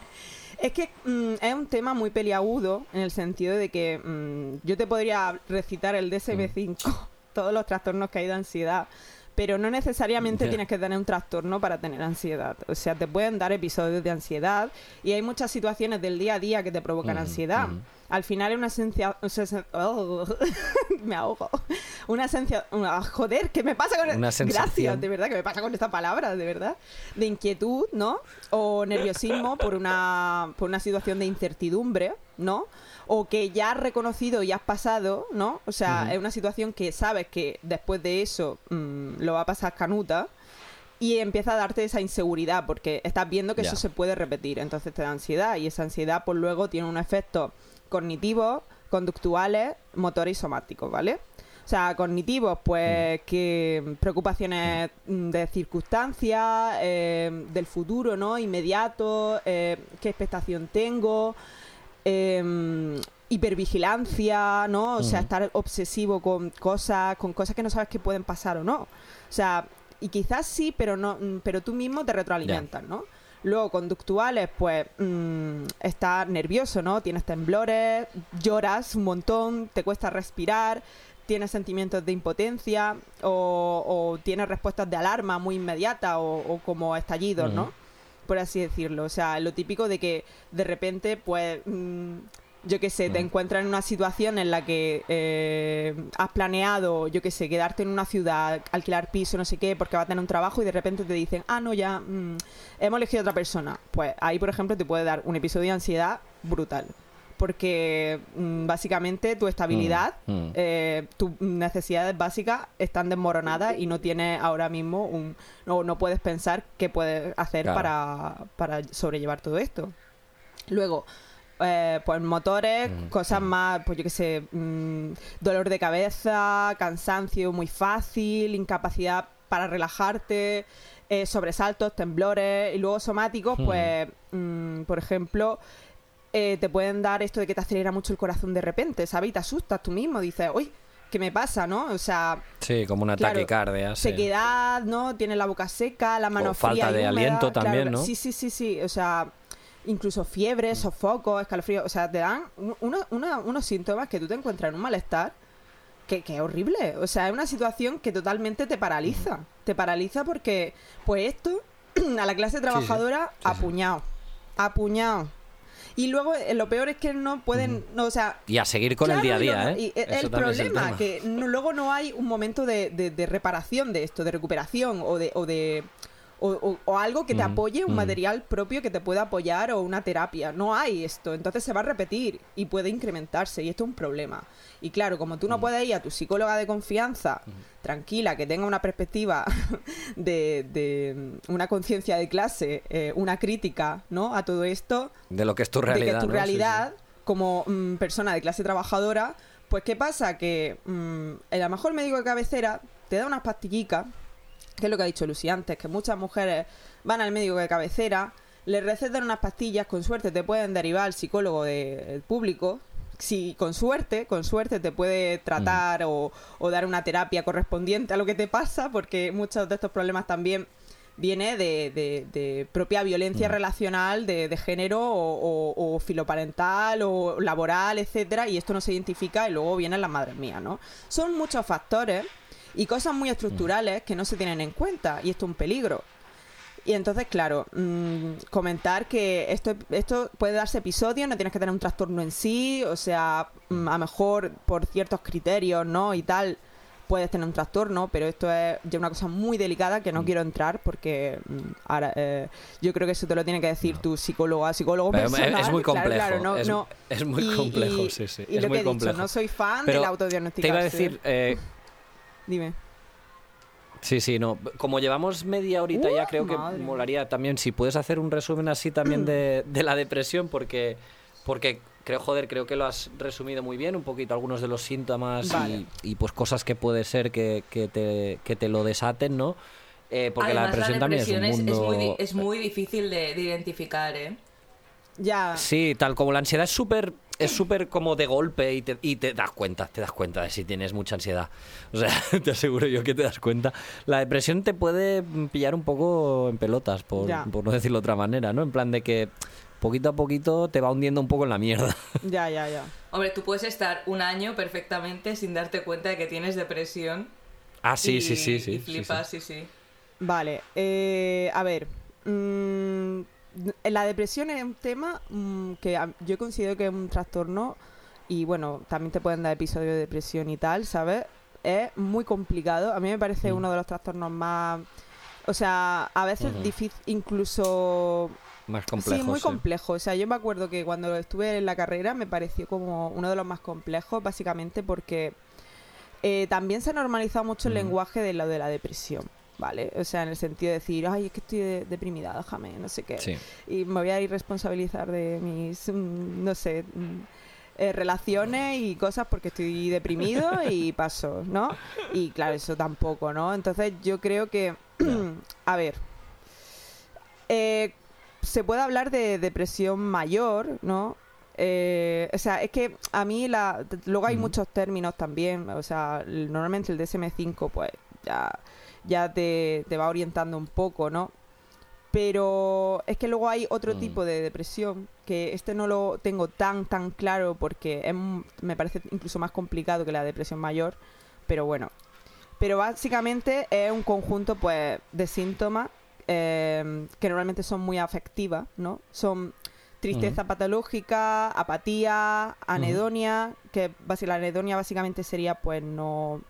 C: es que mm, es un tema muy peliagudo en el sentido de que mm, yo te podría recitar el DSM-5, todos los trastornos que hay de ansiedad, pero no necesariamente tienes que tener un trastorno para tener ansiedad. O sea, te pueden dar episodios de ansiedad y hay muchas situaciones del día a día que te provocan
A: Ujú,
C: ansiedad. Al final es una esencia... oh, me ahogo. Una esencia... una- joder, ¿qué me pasa con...
A: Una sensación.
C: Gracias, de verdad, que me pasa con esta palabra, de verdad. De inquietud, ¿no? O nerviosismo por una, por una situación de incertidumbre, ¿no? O que ya has reconocido y has pasado, ¿no? O sea, es una situación que sabes que después de eso mm, lo va a pasar canuta y empieza a darte esa inseguridad porque estás viendo que eso se puede repetir, entonces te da ansiedad y esa ansiedad pues luego tiene un efecto cognitivos, conductuales, motores y somáticos, ¿vale? O sea, cognitivos, pues que preocupaciones mm, de circunstancias, eh, del futuro, ¿no? Inmediato, eh, qué expectación tengo, eh, hipervigilancia, ¿no? O sea, estar obsesivo con cosas, con cosas que no sabes que pueden pasar o no. O sea, y quizás sí, pero no, mm, pero tú mismo te retroalimentas, ¿no? Luego, conductuales, pues mm, estás nervioso, ¿no? Tienes temblores, lloras un montón, te cuesta respirar, tienes sentimientos de impotencia o, o tienes respuestas de alarma muy inmediatas o, o como estallidos, ¿no? Por así decirlo. O sea, lo típico de que de repente, pues, mm, yo qué sé, te
A: Mm.
C: encuentras en una situación en la que eh, has planeado, yo qué sé, quedarte en una ciudad, alquilar piso, no sé qué, porque va a tener un trabajo y de repente te dicen, ah, no, ya, mm, hemos elegido a otra persona. Pues ahí, por ejemplo, te puede dar un episodio de ansiedad brutal. Porque mm, básicamente tu estabilidad,
A: mm.
C: eh, tus necesidades básicas están desmoronadas y no tienes ahora mismo un. No, no puedes pensar qué puedes hacer
A: Claro.
C: para, para sobrellevar todo esto. Luego, eh, pues motores,
A: Mm,
C: cosas
A: mm.
C: más, pues yo qué sé, mm, dolor de cabeza, cansancio muy fácil, incapacidad para relajarte, eh, sobresaltos, temblores, y luego somáticos,
A: Mm.
C: pues, mm, por ejemplo, eh, te pueden dar esto de que te acelera mucho el corazón de repente, ¿sabes? Y te asustas tú mismo, dices, uy, ¿qué me pasa, no? O sea,
A: Sí, como una
C: Claro,
A: taquicardia. sí.
C: sequedad, ¿no? Tienes la boca seca, la mano
A: O falta
C: fría y
A: de
C: húmeda,
A: aliento
C: claro,
A: también, ¿no?
C: Sí, sí, sí, sí. O sea, incluso fiebre, sofocos, escalofríos. O sea, te dan uno- unos síntomas que tú te encuentras en un malestar que, que es horrible. O sea, es una situación que totalmente te paraliza. Te paraliza porque, pues esto, a la clase trabajadora,
A: Sí, sí.
C: apuñado. Apuñado. Y luego eh, lo peor es que no pueden, no, o sea,
A: Y a seguir con el día a día, ¿eh?
C: y el-
A: Eso
C: el
A: es
C: problema,
A: tema.
C: que no- luego no hay un momento de, de- de reparación de esto, de recuperación o de... O de o, o- o algo que te
A: Mm,
C: apoye, un
A: mm.
C: material propio que te pueda apoyar o una terapia. No hay esto. Entonces se va a repetir y puede incrementarse y esto es un problema. Y claro, como
A: Mm.
C: tú no puedes ir a tu psicóloga de confianza, tranquila, que tenga una perspectiva de, de una conciencia de clase, eh, una crítica, ¿no? A todo esto,
A: De lo que es tu
C: de
A: realidad.
C: que tu
A: ¿no? Sí,
C: realidad como mm, persona de clase trabajadora, pues ¿qué pasa? Que mm, el a lo mejor médico de cabecera te da unas pastillicas, que es lo que ha dicho Lucy antes, que muchas mujeres van al médico de cabecera, le recetan unas pastillas, con suerte te pueden derivar al psicólogo del público, si con suerte, con suerte te puede tratar o, o dar una terapia correspondiente a lo que te pasa, porque muchos de estos problemas también viene de, de- de propia violencia
A: Mm.
C: relacional de, de género o, o- o filoparental o laboral, etcétera, y esto no se identifica y luego vienen las madres mías, ¿no? Son muchos factores y cosas muy estructurales que no se tienen en cuenta y esto es un peligro. Y entonces, claro, mm, comentar que esto, esto puede darse episodios, no tienes que tener un trastorno en sí, o sea, mm, a lo mejor por ciertos criterios, ¿no? Y tal, puedes tener un trastorno, pero esto es ya una cosa muy delicada que no quiero entrar porque mm, ahora, eh, yo creo que eso te lo tiene que decir tu psicólogo, psicólogo
A: Pero es-
C: personal.
A: es muy complejo,
C: claro, no-
A: es-
C: no.
A: es muy complejo, sí, sí,
C: Y
A: es
C: lo
A: muy
C: que he
A: complejo.
C: dicho, no soy fan
A: Pero
C: del autodiagnosticarse.
A: Te iba a decir, eh,
C: Dime.
A: sí, sí, no. Como llevamos media horita ya,
C: Uh,
A: creo que molaría también si puedes hacer un resumen así también de, de la depresión, porque, porque creo, joder, creo que lo has resumido muy bien, un poquito algunos de los síntomas
C: Vale.
A: y, y, pues cosas que puede ser que, que te, que te lo desaten, ¿no? Eh, porque la
B: Además,
A: depresión también es un mundo...
B: muy, di- es muy difícil de, de identificar, ¿eh?
C: Ya.
A: Sí, tal como la ansiedad es súper es súper como de golpe y te, y te das cuenta, te das cuenta de si tienes mucha ansiedad. O sea, te aseguro yo que te das cuenta. La depresión te puede pillar un poco en pelotas, por,
C: Ya.
A: por no decirlo de otra manera, ¿no? En plan de que poquito a poquito te va hundiendo un poco en la mierda.
C: Ya, ya, ya.
B: Hombre, tú puedes estar un año perfectamente sin darte cuenta de que tienes depresión.
A: Ah, sí,
B: y-
A: sí, sí, sí,
B: Y
A: sí,
B: flipas, sí, sí.
C: Vale, eh, a ver. mm, la depresión es un tema mm, que yo considero que es un trastorno y bueno, también te pueden dar episodios de depresión y tal, ¿sabes? Es muy complicado. A mí me parece
A: Mm.
C: uno de los trastornos más... O sea, a veces difícil, incluso...
A: Más complejo.
C: sí, muy complejo. O sea, yo me acuerdo que cuando estuve en la carrera me pareció como uno de los más complejos, básicamente porque eh, también se ha normalizado mucho el
A: Mm.
C: lenguaje de lo de la depresión. ¿Vale? O sea, en el sentido de decir, ay, es que estoy de- deprimida, déjame, no sé qué.
A: Sí.
C: Y me voy a irresponsabilizar de mis, mm, no sé, mm, eh, relaciones y cosas porque estoy deprimido y paso, ¿no? Y claro, eso tampoco, ¿no? Entonces yo creo que, a ver, eh, se puede hablar de depresión mayor, ¿no? Eh, o sea, es que a mí la, luego hay muchos términos también, o sea, normalmente el DSM-5 pues ya, ya te, te va orientando un poco, ¿no? Pero es que luego hay otro
A: Mm.
C: tipo de depresión que este no lo tengo tan tan claro porque es me parece incluso más complicado que la depresión mayor, pero bueno. Pero básicamente es un conjunto pues de síntomas eh, que normalmente son muy afectivas, ¿no? Son tristeza patológica, apatía, anedonia, que la anedonia básicamente sería pues no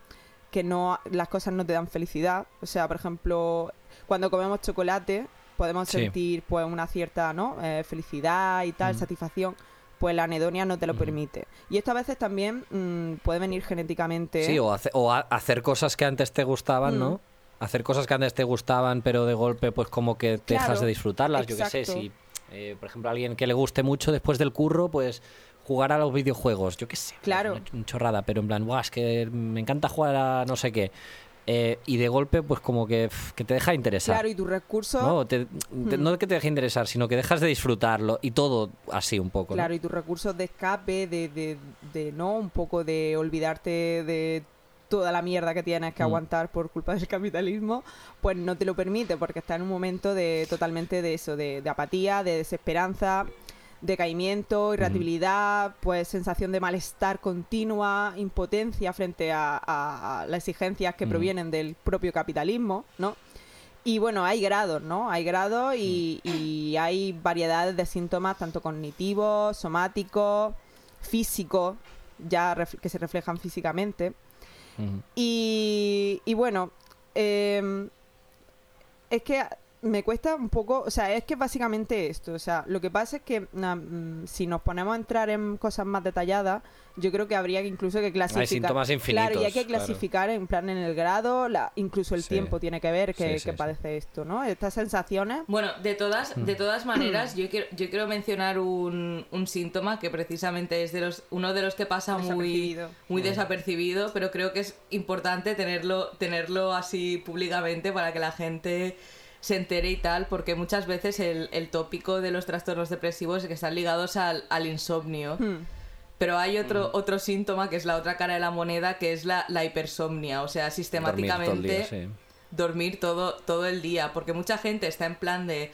C: que no las cosas no te dan felicidad, o sea, por ejemplo, cuando comemos chocolate podemos
A: Sí.
C: sentir pues una cierta, ¿no? Eh, felicidad y tal,
A: Ujú.
C: satisfacción, pues la anedonia no te lo
A: Ujú.
C: permite. Y esto a veces también mm, puede venir genéticamente.
A: Sí, o, hace- o a- hacer cosas que antes te gustaban,
C: Mm.
A: ¿no? Hacer cosas que antes te gustaban, pero de golpe, pues como que te dejas de disfrutarlas. Yo qué sé, si, eh, por ejemplo, a alguien que le guste mucho después del curro, pues jugar a los videojuegos. Yo qué sé. pues,
C: Claro.
A: Chorrada, pero en plan, Buah, es que me encanta jugar a no sé qué. Eh, y de golpe, pues como que, que te deja de interesar.
C: Claro, y tus recursos
A: ¿no? Te- te-
C: Mm.
A: no que te deje de interesar, sino que dejas de disfrutarlo y todo así un poco. ¿no?
C: Claro, y tus recursos de escape, de, de, de, no, un poco de olvidarte de toda la mierda que tienes que
A: Mm.
C: aguantar por culpa del capitalismo, pues no te lo permite porque está en un momento de totalmente de eso, de, de apatía, de desesperanza, decaimiento, irritabilidad, pues sensación de malestar continua, impotencia frente a, a- a las exigencias que
A: Mm.
C: provienen del propio capitalismo, ¿no? Y bueno, hay grados, ¿no? Hay grados y, y hay variedades de síntomas, tanto cognitivos, somáticos, físicos, ya que se reflejan físicamente. Y, y bueno, em, es que me cuesta un poco, o sea, es que básicamente esto, o sea, lo que pasa es que mm, si nos ponemos a entrar en cosas más detalladas, yo creo que habría que incluso que clasificar.
A: síntomas
C: Claro, y hay que
A: infinitos, claro.
C: clasificar en plan en el grado, la, incluso el
A: Sí.
C: tiempo tiene que ver que,
A: Sí, sí,
C: que
A: sí.
C: padece esto, ¿no? Estas sensaciones.
B: Bueno, de todas,
A: Mm.
B: de todas maneras, yo quiero, yo quiero mencionar un, un síntoma que precisamente es de los, uno de los que pasa muy,
C: Desapercibido.
B: muy desapercibido, pero creo que es importante tenerlo, tenerlo así públicamente para que la gente se entere y tal, porque muchas veces el, el tópico de los trastornos depresivos es que están ligados al, al insomnio.
C: Hmm.
B: Pero hay otro, otro síntoma que es la otra cara de la moneda, que es la, la hipersomnia. O sea,
A: Dormir todo el
B: sistemáticamente
A: día, sí.
B: dormir todo, todo el día, porque mucha gente está en plan de,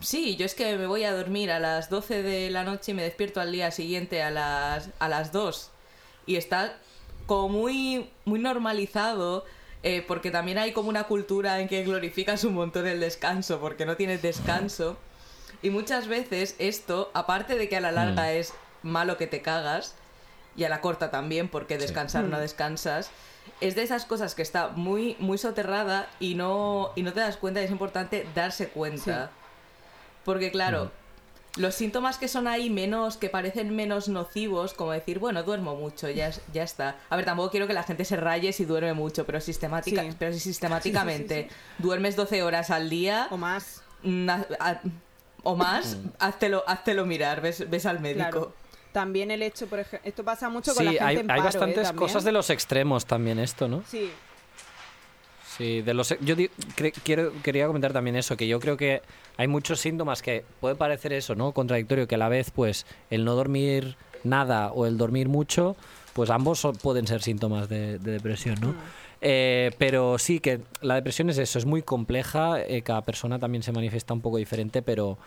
B: sí, yo es que me voy a dormir a las 12 de la noche y me despierto al día siguiente a las, a las 2. Y está como muy, muy normalizado, eh, porque también hay como una cultura en que glorificas un montón el descanso, porque no tienes descanso. Y muchas veces esto, aparte de que a la larga
A: Mm.
B: es malo que te cagas, y a la corta también, porque descansar no
C: Mm.
B: descansas, es de esas cosas que está muy, muy soterrada y no, y no te das cuenta y es importante darse cuenta. Porque claro, los síntomas que son ahí menos, que parecen menos nocivos, como decir, bueno, duermo mucho, ya, es- ya está. A ver, tampoco quiero que la gente se raye si duerme mucho, pero, sistemática,
C: Sí.
B: pero si sistemáticamente
C: Sí, sí,
B: duermes 12 horas al día
C: O más.
B: mm, a- o más, háztelo, háztelo mirar, ves, ves al médico.
C: Claro. También el hecho, por ejemplo, esto pasa mucho con
A: Sí,
C: la gente
A: hay,
C: en
A: hay
C: paro, ¿eh?
A: bastantes cosas de los extremos también esto, ¿no?
C: Sí,
A: Sí, de los, yo di- cre- quiero, quería comentar también eso, que yo creo que hay muchos síntomas que puede parecer eso, ¿no? Contradictorio, que a la vez, pues, el no dormir nada o el dormir mucho, pues ambos son- pueden ser síntomas de, de depresión, ¿no? Eh, pero sí, que la depresión es eso, es muy compleja, eh, cada persona también se manifiesta un poco diferente, pero,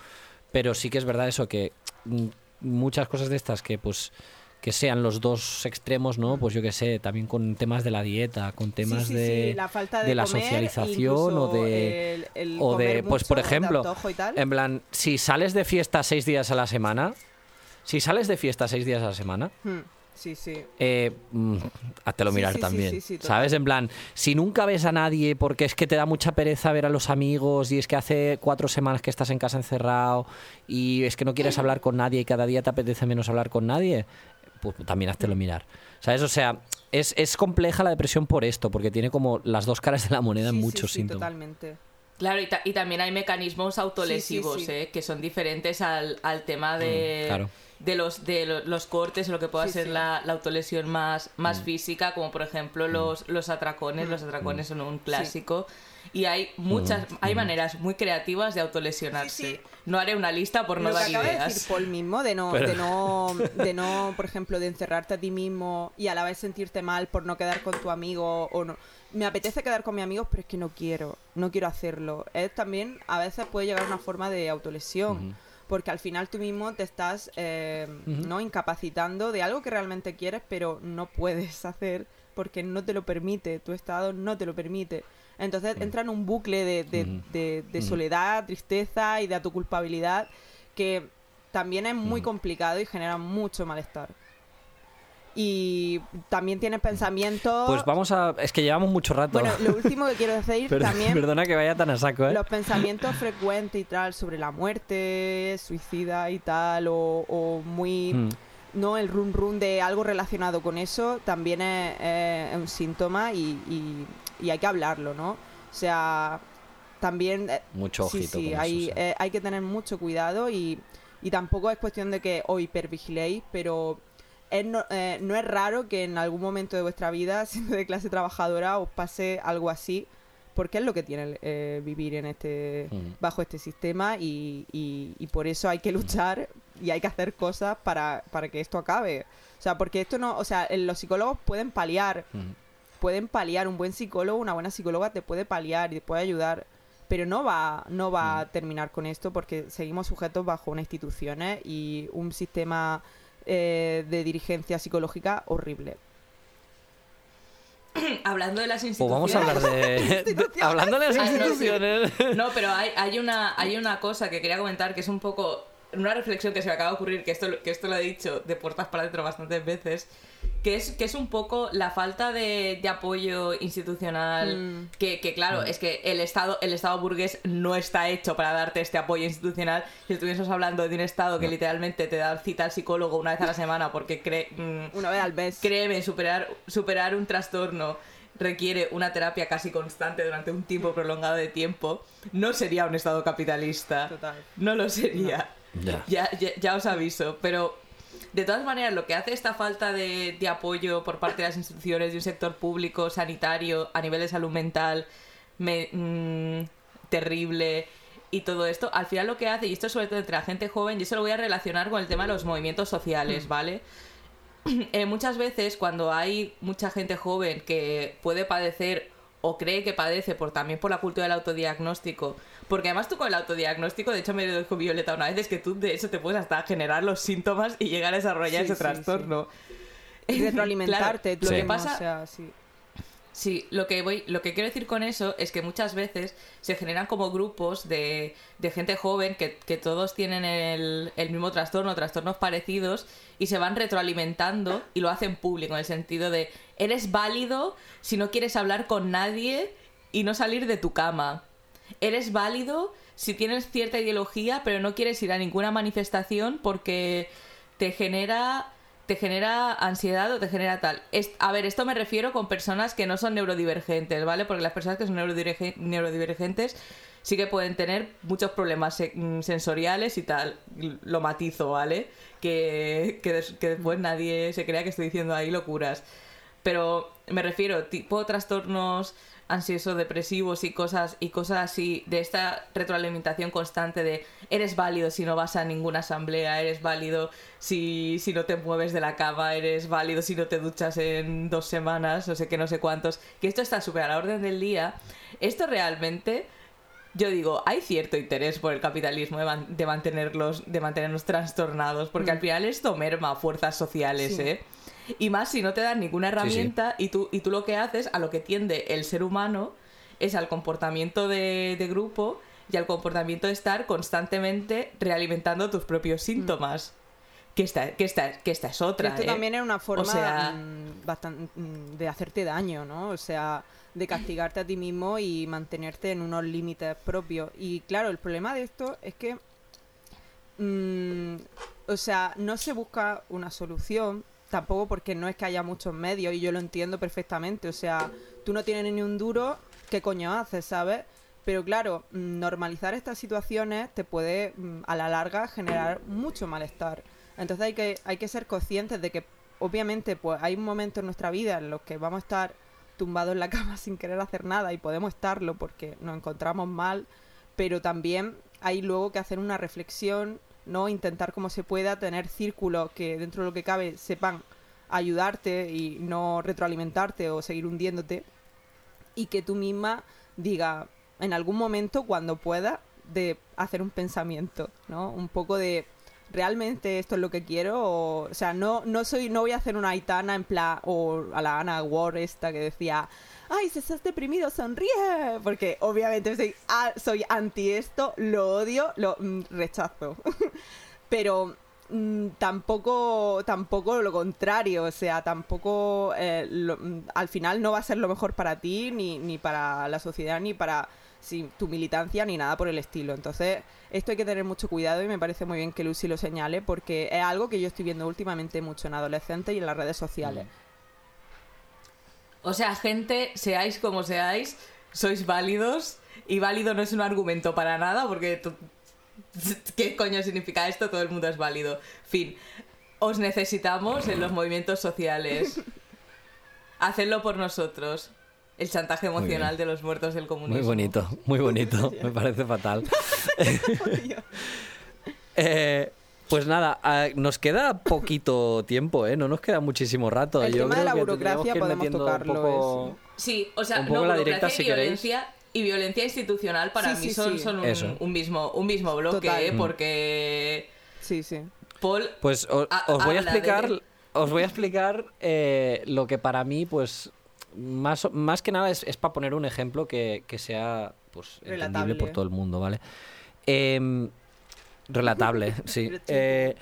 A: pero sí que es verdad eso, que mm, muchas cosas de estas que, pues, que sean los dos extremos, ¿no? Pues yo qué sé, también con temas de la dieta, con temas
C: Sí, sí,
A: de,
C: sí, la falta de
A: la
C: comer,
A: socialización o de...
C: el- el
A: o de, pues por ejemplo, en plan, si sales de fiesta seis días a la semana, si sales de fiesta seis días a la semana,
C: Hmm, Sí, sí.
A: eh, mm,
C: Sí,
A: mirar
C: sí, sí,
A: también.
C: sí.
A: ¿Sabes? En plan, si nunca ves a nadie porque es que te da mucha pereza ver a los amigos y es que hace cuatro semanas que estás en casa encerrado y es que no quieres hablar con nadie y cada día te apetece menos hablar con nadie, pues también háztelo mirar. ¿Sabes? O sea, es, es compleja la depresión por esto, porque tiene como las dos caras de la moneda en
C: Sí,
A: muchos
C: sí,
A: síntomas.
C: totalmente.
B: Claro, y, ta- y también hay mecanismos autolesivos,
C: Sí, sí, sí.
B: ¿eh? que son diferentes al, al tema de,
A: Mm, claro.
B: de, los, de lo- los cortes o lo que pueda
C: Sí,
B: ser
C: sí.
B: La, la autolesión más, más
A: Mm.
B: física, como por ejemplo los, los atracones. Los atracones son un clásico. Y hay muchas,
A: Mm.
B: hay maneras muy creativas de autolesionarse. No haré una lista por no
C: lo que
B: dar
C: acaba de
B: ideas.
C: decir Paul mismo, de no,
A: Pero-
C: de no, de no, por ejemplo, de encerrarte a ti mismo y a la vez sentirte mal por no quedar con tu amigo o no. Me apetece quedar con mis amigos, pero es que no quiero, no quiero hacerlo. Es también, a veces puede llegar a una forma de autolesión, porque al final tú mismo te estás, eh. ¿no? Incapacitando de algo que realmente quieres, pero no puedes hacer porque no te lo permite, tu estado no te lo permite. Entonces entra en un bucle de, de-
A: Ujú.
C: de- de
A: Ujú.
C: soledad, tristeza y de autoculpabilidad que también es muy complicado y genera mucho malestar. Y también tienes pensamientos...
A: Pues vamos a... Es que llevamos mucho rato.
C: Bueno, lo último que quiero decir también...
A: Perdona que vaya tan a saco, ¿eh?
C: Los pensamientos frecuentes y tal sobre la muerte, suicida y tal, o, o muy... No, el run run de algo relacionado con eso también es, es un síntoma y, y- y hay que hablarlo, ¿no? O sea, también... eh,
A: Mucho
C: sí,
A: ojito
C: sí,
A: con
C: hay,
A: eso, sí.
C: eh, hay que tener mucho cuidado y, y tampoco es cuestión de que os hipervigiléis, pero es no, eh, no es raro que en algún momento de vuestra vida, siendo de clase trabajadora, os pase algo así, porque es lo que tiene eh, vivir en este
A: Mm.
C: bajo este sistema y, y- y por eso hay que luchar y hay que hacer cosas para, para que esto acabe. O sea, porque esto no, o sea, los psicólogos pueden paliar,
A: Mm.
C: Pueden paliar, un buen psicólogo, una buena psicóloga te puede paliar y te puede ayudar, pero no va, no va a terminar con esto porque seguimos sujetos bajo unas instituciones y un sistema eh, de dirigencia psicológica horrible.
B: Hablando de las
A: Pues
B: instituciones...
A: vamos a hablar de... hablando de las instituciones...
B: No, pero hay, hay, una, hay una cosa que quería comentar que es un poco una reflexión que se me acaba de ocurrir, que esto, que esto lo he dicho de puertas para adentro bastantes veces, que es, que es un poco la falta de, de apoyo institucional,
C: Mm.
B: que, que claro, es que el Estado, el Estado burgués no está hecho para darte este apoyo institucional. Si estuviésemos hablando de un Estado que literalmente te da cita al psicólogo una vez a la semana porque cree... mm,
C: Una vez al mes.
B: Créeme, superar, superar un trastorno requiere una terapia casi constante durante un tiempo prolongado de tiempo, no sería un estado capitalista.
C: Total.
B: No lo sería.
A: Ya.
B: Ya, ya, ya os aviso. Pero de todas maneras, lo que hace esta falta de, de apoyo por parte de las instituciones, de un sector público, sanitario, a nivel de salud mental, me- mm, terrible y todo esto, al final lo que hace, y esto sobre todo entre la gente joven, yo se lo voy a relacionar con el tema de los movimientos sociales, ¿vale? Eh, muchas veces cuando hay mucha gente joven que puede padecer o cree que padece por también por la cultura del autodiagnóstico, porque además tú con el autodiagnóstico, de hecho me lo dijo Violeta una vez, es que tú de eso te puedes hasta generar los síntomas y llegar a desarrollar
C: Sí,
B: ese
C: sí,
B: trastorno.
C: Y retroalimentarte.
B: Claro, lo que pasa
C: o sea, sí.
B: Sí, lo que voy, lo que quiero decir con eso es que muchas veces se generan como grupos de, de gente joven que, que todos tienen el, el mismo trastorno, trastornos parecidos, y se van retroalimentando y lo hacen público, en el sentido de eres válido si no quieres hablar con nadie y no salir de tu cama. Eres válido si tienes cierta ideología pero no quieres ir a ninguna manifestación porque te genera te genera ansiedad o te genera tal. Es- a ver, esto me refiero con personas que no son neurodivergentes, ¿vale? Porque las personas que son neurodiverge- neurodivergentes sí que pueden tener muchos problemas mm, sensoriales y tal. Lo matizo, ¿vale? Que, que, que después nadie se crea que estoy diciendo ahí locuras. Pero me refiero, tipo trastornos ansiosos, depresivos y cosas, y cosas así, de esta retroalimentación constante de eres válido si no vas a ninguna asamblea, eres válido si, si no te mueves de la cama, eres válido si no te duchas en dos semanas, o sé que no sé cuántos, que esto está súper a la orden del día. Esto realmente yo digo, hay cierto interés por el capitalismo de, man- de mantenerlos, de mantenernos trastornados, porque al final esto merma fuerzas sociales,
C: Sí.
B: ¿eh? Y más si no te dan ninguna herramienta Y, tú, y tú lo que haces, a lo que tiende el ser humano, es al comportamiento de, de grupo y al comportamiento de estar constantemente realimentando tus propios síntomas. Que, esta, que, esta, que esta es otra.
C: Esto
B: ¿eh?
C: también es una forma
B: sea-
C: mm, mm, de hacerte daño, ¿no? O sea, de castigarte a ti mismo y mantenerte en unos límites propios. Y claro, el problema de esto es que, mm, o sea, no se busca una solución, tampoco porque no es que haya muchos medios y yo lo entiendo perfectamente. O sea, tú no tienes ni un duro, ¿qué coño haces, sabes? Pero claro, mm, normalizar estas situaciones te puede mm, a la larga generar mucho malestar. Entonces hay que, hay que ser conscientes de que obviamente pues hay un momento en nuestra vida en los que vamos a estar tumbados en la cama sin querer hacer nada y podemos estarlo porque nos encontramos mal, pero también hay luego que hacer una reflexión, no intentar como se pueda tener círculos que dentro de lo que cabe sepan ayudarte y no retroalimentarte o seguir hundiéndote y que tú misma diga en algún momento cuando pueda de hacer un pensamiento, ¿no? Un poco de realmente esto es lo que quiero o, o sea, no no soy no voy a hacer una Aitana en plan o a la Ana Ward esta que decía ay, si estás deprimido, sonríe. Porque obviamente soy, a- soy anti esto, lo odio, lo mm, rechazo. Pero mm, tampoco, tampoco lo contrario. O sea, tampoco eh, mm, al final no va a ser lo mejor para ti, ni, ni para la sociedad, ni para sí, tu militancia, ni nada por el estilo. Entonces, esto hay que tener mucho cuidado y me parece muy bien que Lucy lo señale porque es algo que yo estoy viendo últimamente mucho en adolescentes y en las redes sociales.
B: O sea, gente, seáis como seáis, sois válidos. Y válido no es un argumento para nada, porque. ¿Qué coño significa esto? Todo el mundo es válido. Fin. Os necesitamos en los movimientos sociales. Hacedlo por nosotros. El chantaje emocional de los muertos del comunismo.
A: Muy bonito, muy bonito. Me parece fatal. Eh, pues nada, ah, nos queda poquito tiempo, ¿eh? No nos queda muchísimo rato.
C: El
A: Yo
C: tema de la
A: que
C: burocracia podemos tocarlo,
A: poco-
B: Sí, o sea,
A: Un poco
B: no,
A: la
B: burocracia
A: directa,
B: y
A: si queréis.
B: violencia. Y violencia institucional para
C: Sí,
B: mí
C: sí,
B: son,
C: sí.
B: son un, mismo, un mismo bloque,
C: Total.
B: ¿eh? Porque
C: Sí, sí.
B: Paul
A: Pues os voy a
B: de-
A: explicar, os voy a explicar eh, lo que para mí, pues, más, más que nada es, para poner un ejemplo que, que sea, pues, entendible
C: Relatable.
A: por todo el mundo, ¿vale? Em, relatable, sí. Eh,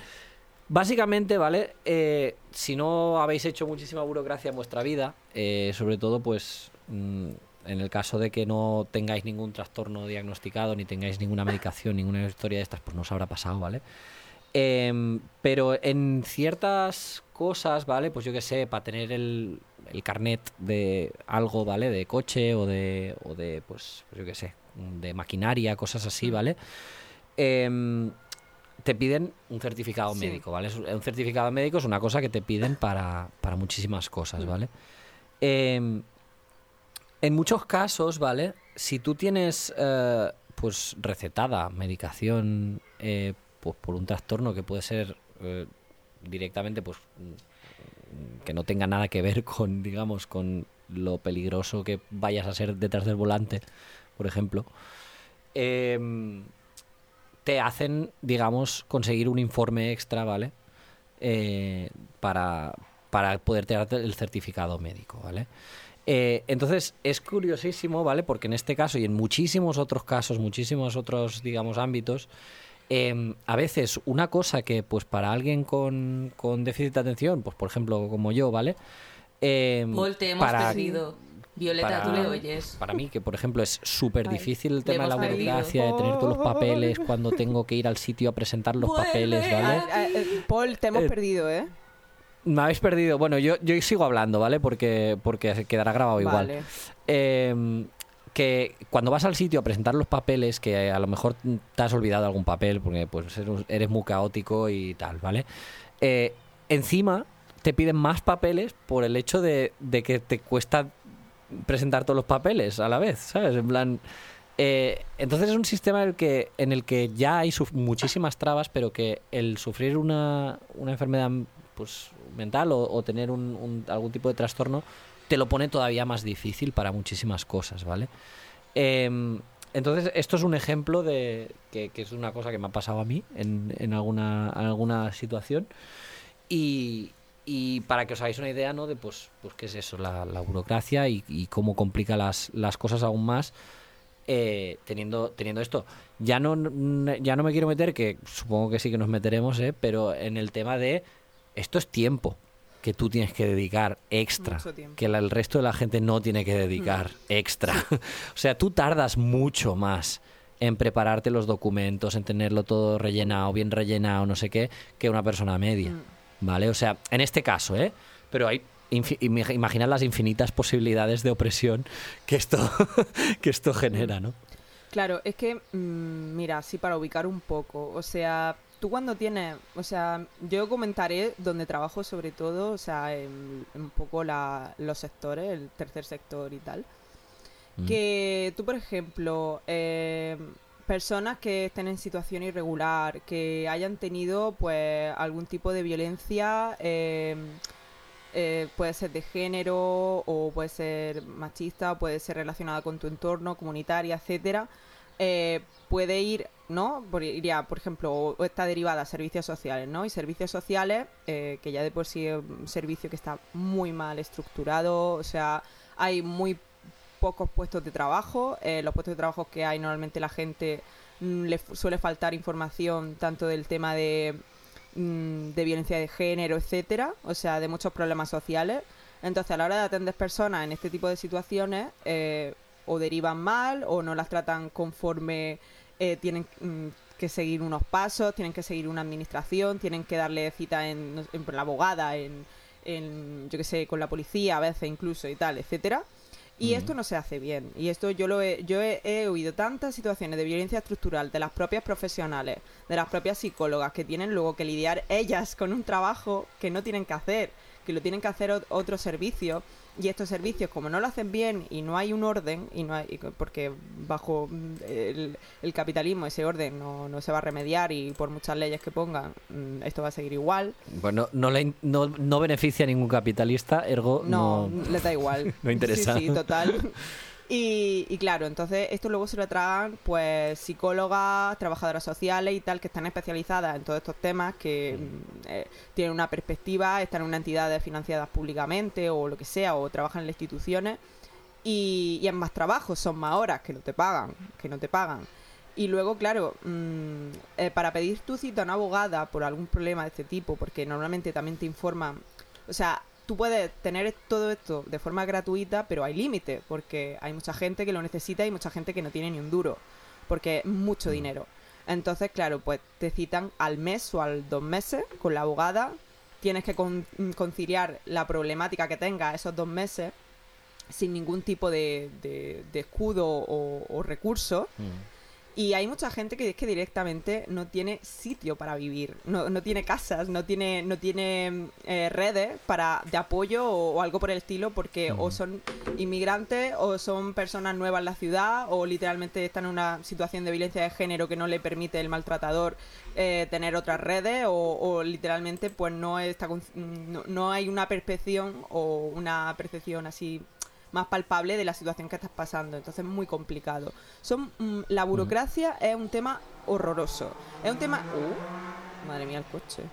A: básicamente, ¿vale? Eh, si no habéis hecho muchísima burocracia en vuestra vida, eh, sobre todo, pues, mm, en el caso de que no tengáis ningún trastorno diagnosticado, ni tengáis ninguna medicación, ninguna historia de estas, pues no os habrá pasado, ¿vale? Em, pero en ciertas cosas, ¿vale? Pues yo que sé, para tener el, el carnet de algo, ¿vale? De coche o de, o de pues, pues yo que sé, de maquinaria, cosas así, ¿vale? Em, te piden un certificado
C: Sí.
A: médico, ¿vale? Un certificado médico es una cosa que te piden para, para muchísimas cosas, ¿vale? Em, en muchos casos, ¿vale? Si tú tienes, eh, pues, recetada medicación eh, pues, por un trastorno que puede ser eh, directamente, pues, mm, que no tenga nada que ver con, digamos, con lo peligroso que vayas a ser detrás del volante, por ejemplo, em, te hacen, digamos, conseguir un informe extra, ¿vale? Eh, para, para poderte dar el certificado médico, ¿vale? Eh, entonces es curiosísimo, ¿vale? Porque en este caso y en muchísimos otros casos, muchísimos otros, digamos, ámbitos, eh, a veces una cosa que, pues para alguien con, con déficit de atención, pues por ejemplo como yo, ¿vale? Eh,
B: Paul, te hemos
A: para-
B: perdido. Violeta,
A: para-
B: tú le oyes.
A: Para mí, que por ejemplo es súper difícil el tema de la burocracia, de tener todos los papeles cuando tengo que ir al sitio a presentar los
B: Vuelve
A: papeles,
B: a-
A: ¿vale?
C: Eh, eh, Paul, te hemos
A: Eh,
C: perdido, ¿eh?
A: Me habéis perdido. Bueno, yo, yo sigo hablando, ¿vale? Porque, porque quedará grabado igual. Eh, que cuando vas al sitio a presentar los papeles, que a lo mejor te has olvidado algún papel, porque pues eres- muy caótico y tal, ¿vale? Eh, encima te piden más papeles por el hecho de, de que te cuesta presentar todos los papeles a la vez, ¿sabes? En plan... eh, entonces es un sistema en el que, en el que ya hay muchísimas trabas, pero que el sufrir una, una enfermedad pues, mental o, tener un- algún tipo de trastorno te lo pone todavía más difícil para muchísimas cosas, ¿vale? Em, entonces, esto es un ejemplo de que, es una cosa que me ha pasado a mí en, en alguna, alguna situación. Y, y para que os hagáis una idea, ¿no? De pues, pues qué es eso, la, burocracia y, y cómo complica las, las cosas aún más. eh, teniendo, teniendo esto. Ya no, ya no me quiero meter, que supongo que sí que nos meteremos, ¿eh? pero en el tema de esto es tiempo que tú tienes que dedicar extra, que la- el resto de la gente no tiene que dedicar extra. o sea, tú tardas mucho más en prepararte los documentos, en tenerlo todo rellenado, bien rellenado, no sé qué, que una persona media.
C: Mm.
A: ¿Vale? O sea, en este caso, ¿eh? Pero hay. Imaginad las infinitas posibilidades de opresión que esto, que esto genera, ¿no?
C: Claro, es que, mm, mira, sí, para ubicar un poco, o sea, tú cuando tienes, o sea, yo comentaré donde trabajo sobre todo, o sea, en, en un poco la- los sectores, el tercer sector y tal,
A: Mm.
C: que tú, por ejemplo, eh, personas que estén en situación irregular, que hayan tenido, pues, algún tipo de violencia, eh, eh, puede ser de género o puede ser machista, puede ser relacionada con tu entorno, comunitaria, etcétera, eh, puede ir, ¿no? Por, iría, por ejemplo, o, está derivada a servicios sociales, ¿no? Y servicios sociales, eh, que ya de por sí es un servicio que está muy mal estructurado, o sea, hay muy pocos puestos de trabajo, eh, los puestos de trabajo que hay normalmente la gente mm, le suele faltar información tanto del tema de mm, de violencia de género, etcétera, o sea, de muchos problemas sociales. Entonces, a la hora de atender personas en este tipo de situaciones, eh, o derivan mal, o no las tratan conforme eh, tienen mm, que seguir unos pasos, tienen que seguir una administración, tienen que darle cita en, la abogada, en, en, yo qué sé, con la policía a veces incluso y tal, etcétera. Y esto no se hace bien. Y esto yo lo he, yo he, he oído tantas situaciones de violencia estructural de las propias profesionales, de las propias psicólogas que tienen luego que lidiar ellas con un trabajo que no tienen que hacer, que lo tienen que hacer ot- otros servicios. Y estos servicios, como no lo hacen bien y no hay un orden, y no hay, porque bajo mm, el, el capitalismo ese orden no, no se va a remediar y por muchas leyes que pongan, mm, esto va a seguir igual.
A: Bueno, no, le no, no beneficia a ningún capitalista, ergo
C: No,
A: no...
C: les da igual.
A: no interesa.
C: Sí, sí, total. Y, y claro, entonces esto luego se lo tragan pues psicólogas, trabajadoras sociales y tal que están especializadas en todos estos temas, que mm, eh, tienen una perspectiva, están en una entidad financiadas públicamente o lo que sea, o trabajan en las instituciones y, y en más trabajos, son más horas que no te pagan, que no te pagan. Y luego, claro, mm, eh, para pedir tu cita a una abogada por algún problema de este tipo, porque normalmente también te informan, o sea, tú puedes tener todo esto de forma gratuita, pero hay límite, porque hay mucha gente que lo necesita y mucha gente que no tiene ni un duro, porque es mucho dinero. Entonces, claro, pues te citan al mes o al dos meses con la abogada, tienes que con- conciliar la problemática que tenga esos dos meses sin ningún tipo de, de- de escudo o, o recurso.
A: Mm.
C: Y hay mucha gente que es que directamente no tiene sitio para vivir, no, no tiene casas, no tiene, no tiene eh, redes para, de apoyo o, o algo por el estilo, porque o son inmigrantes o son personas nuevas en la ciudad o literalmente están en una situación de violencia de género que no le permite el maltratador eh, tener otras redes o, o literalmente pues no, está, con- no, no hay una percepción o una percepción así más palpable de la situación que estás pasando. Entonces es muy complicado. Son, mm, la burocracia es un tema horroroso. Es un tema... Uh, madre mía, el coche.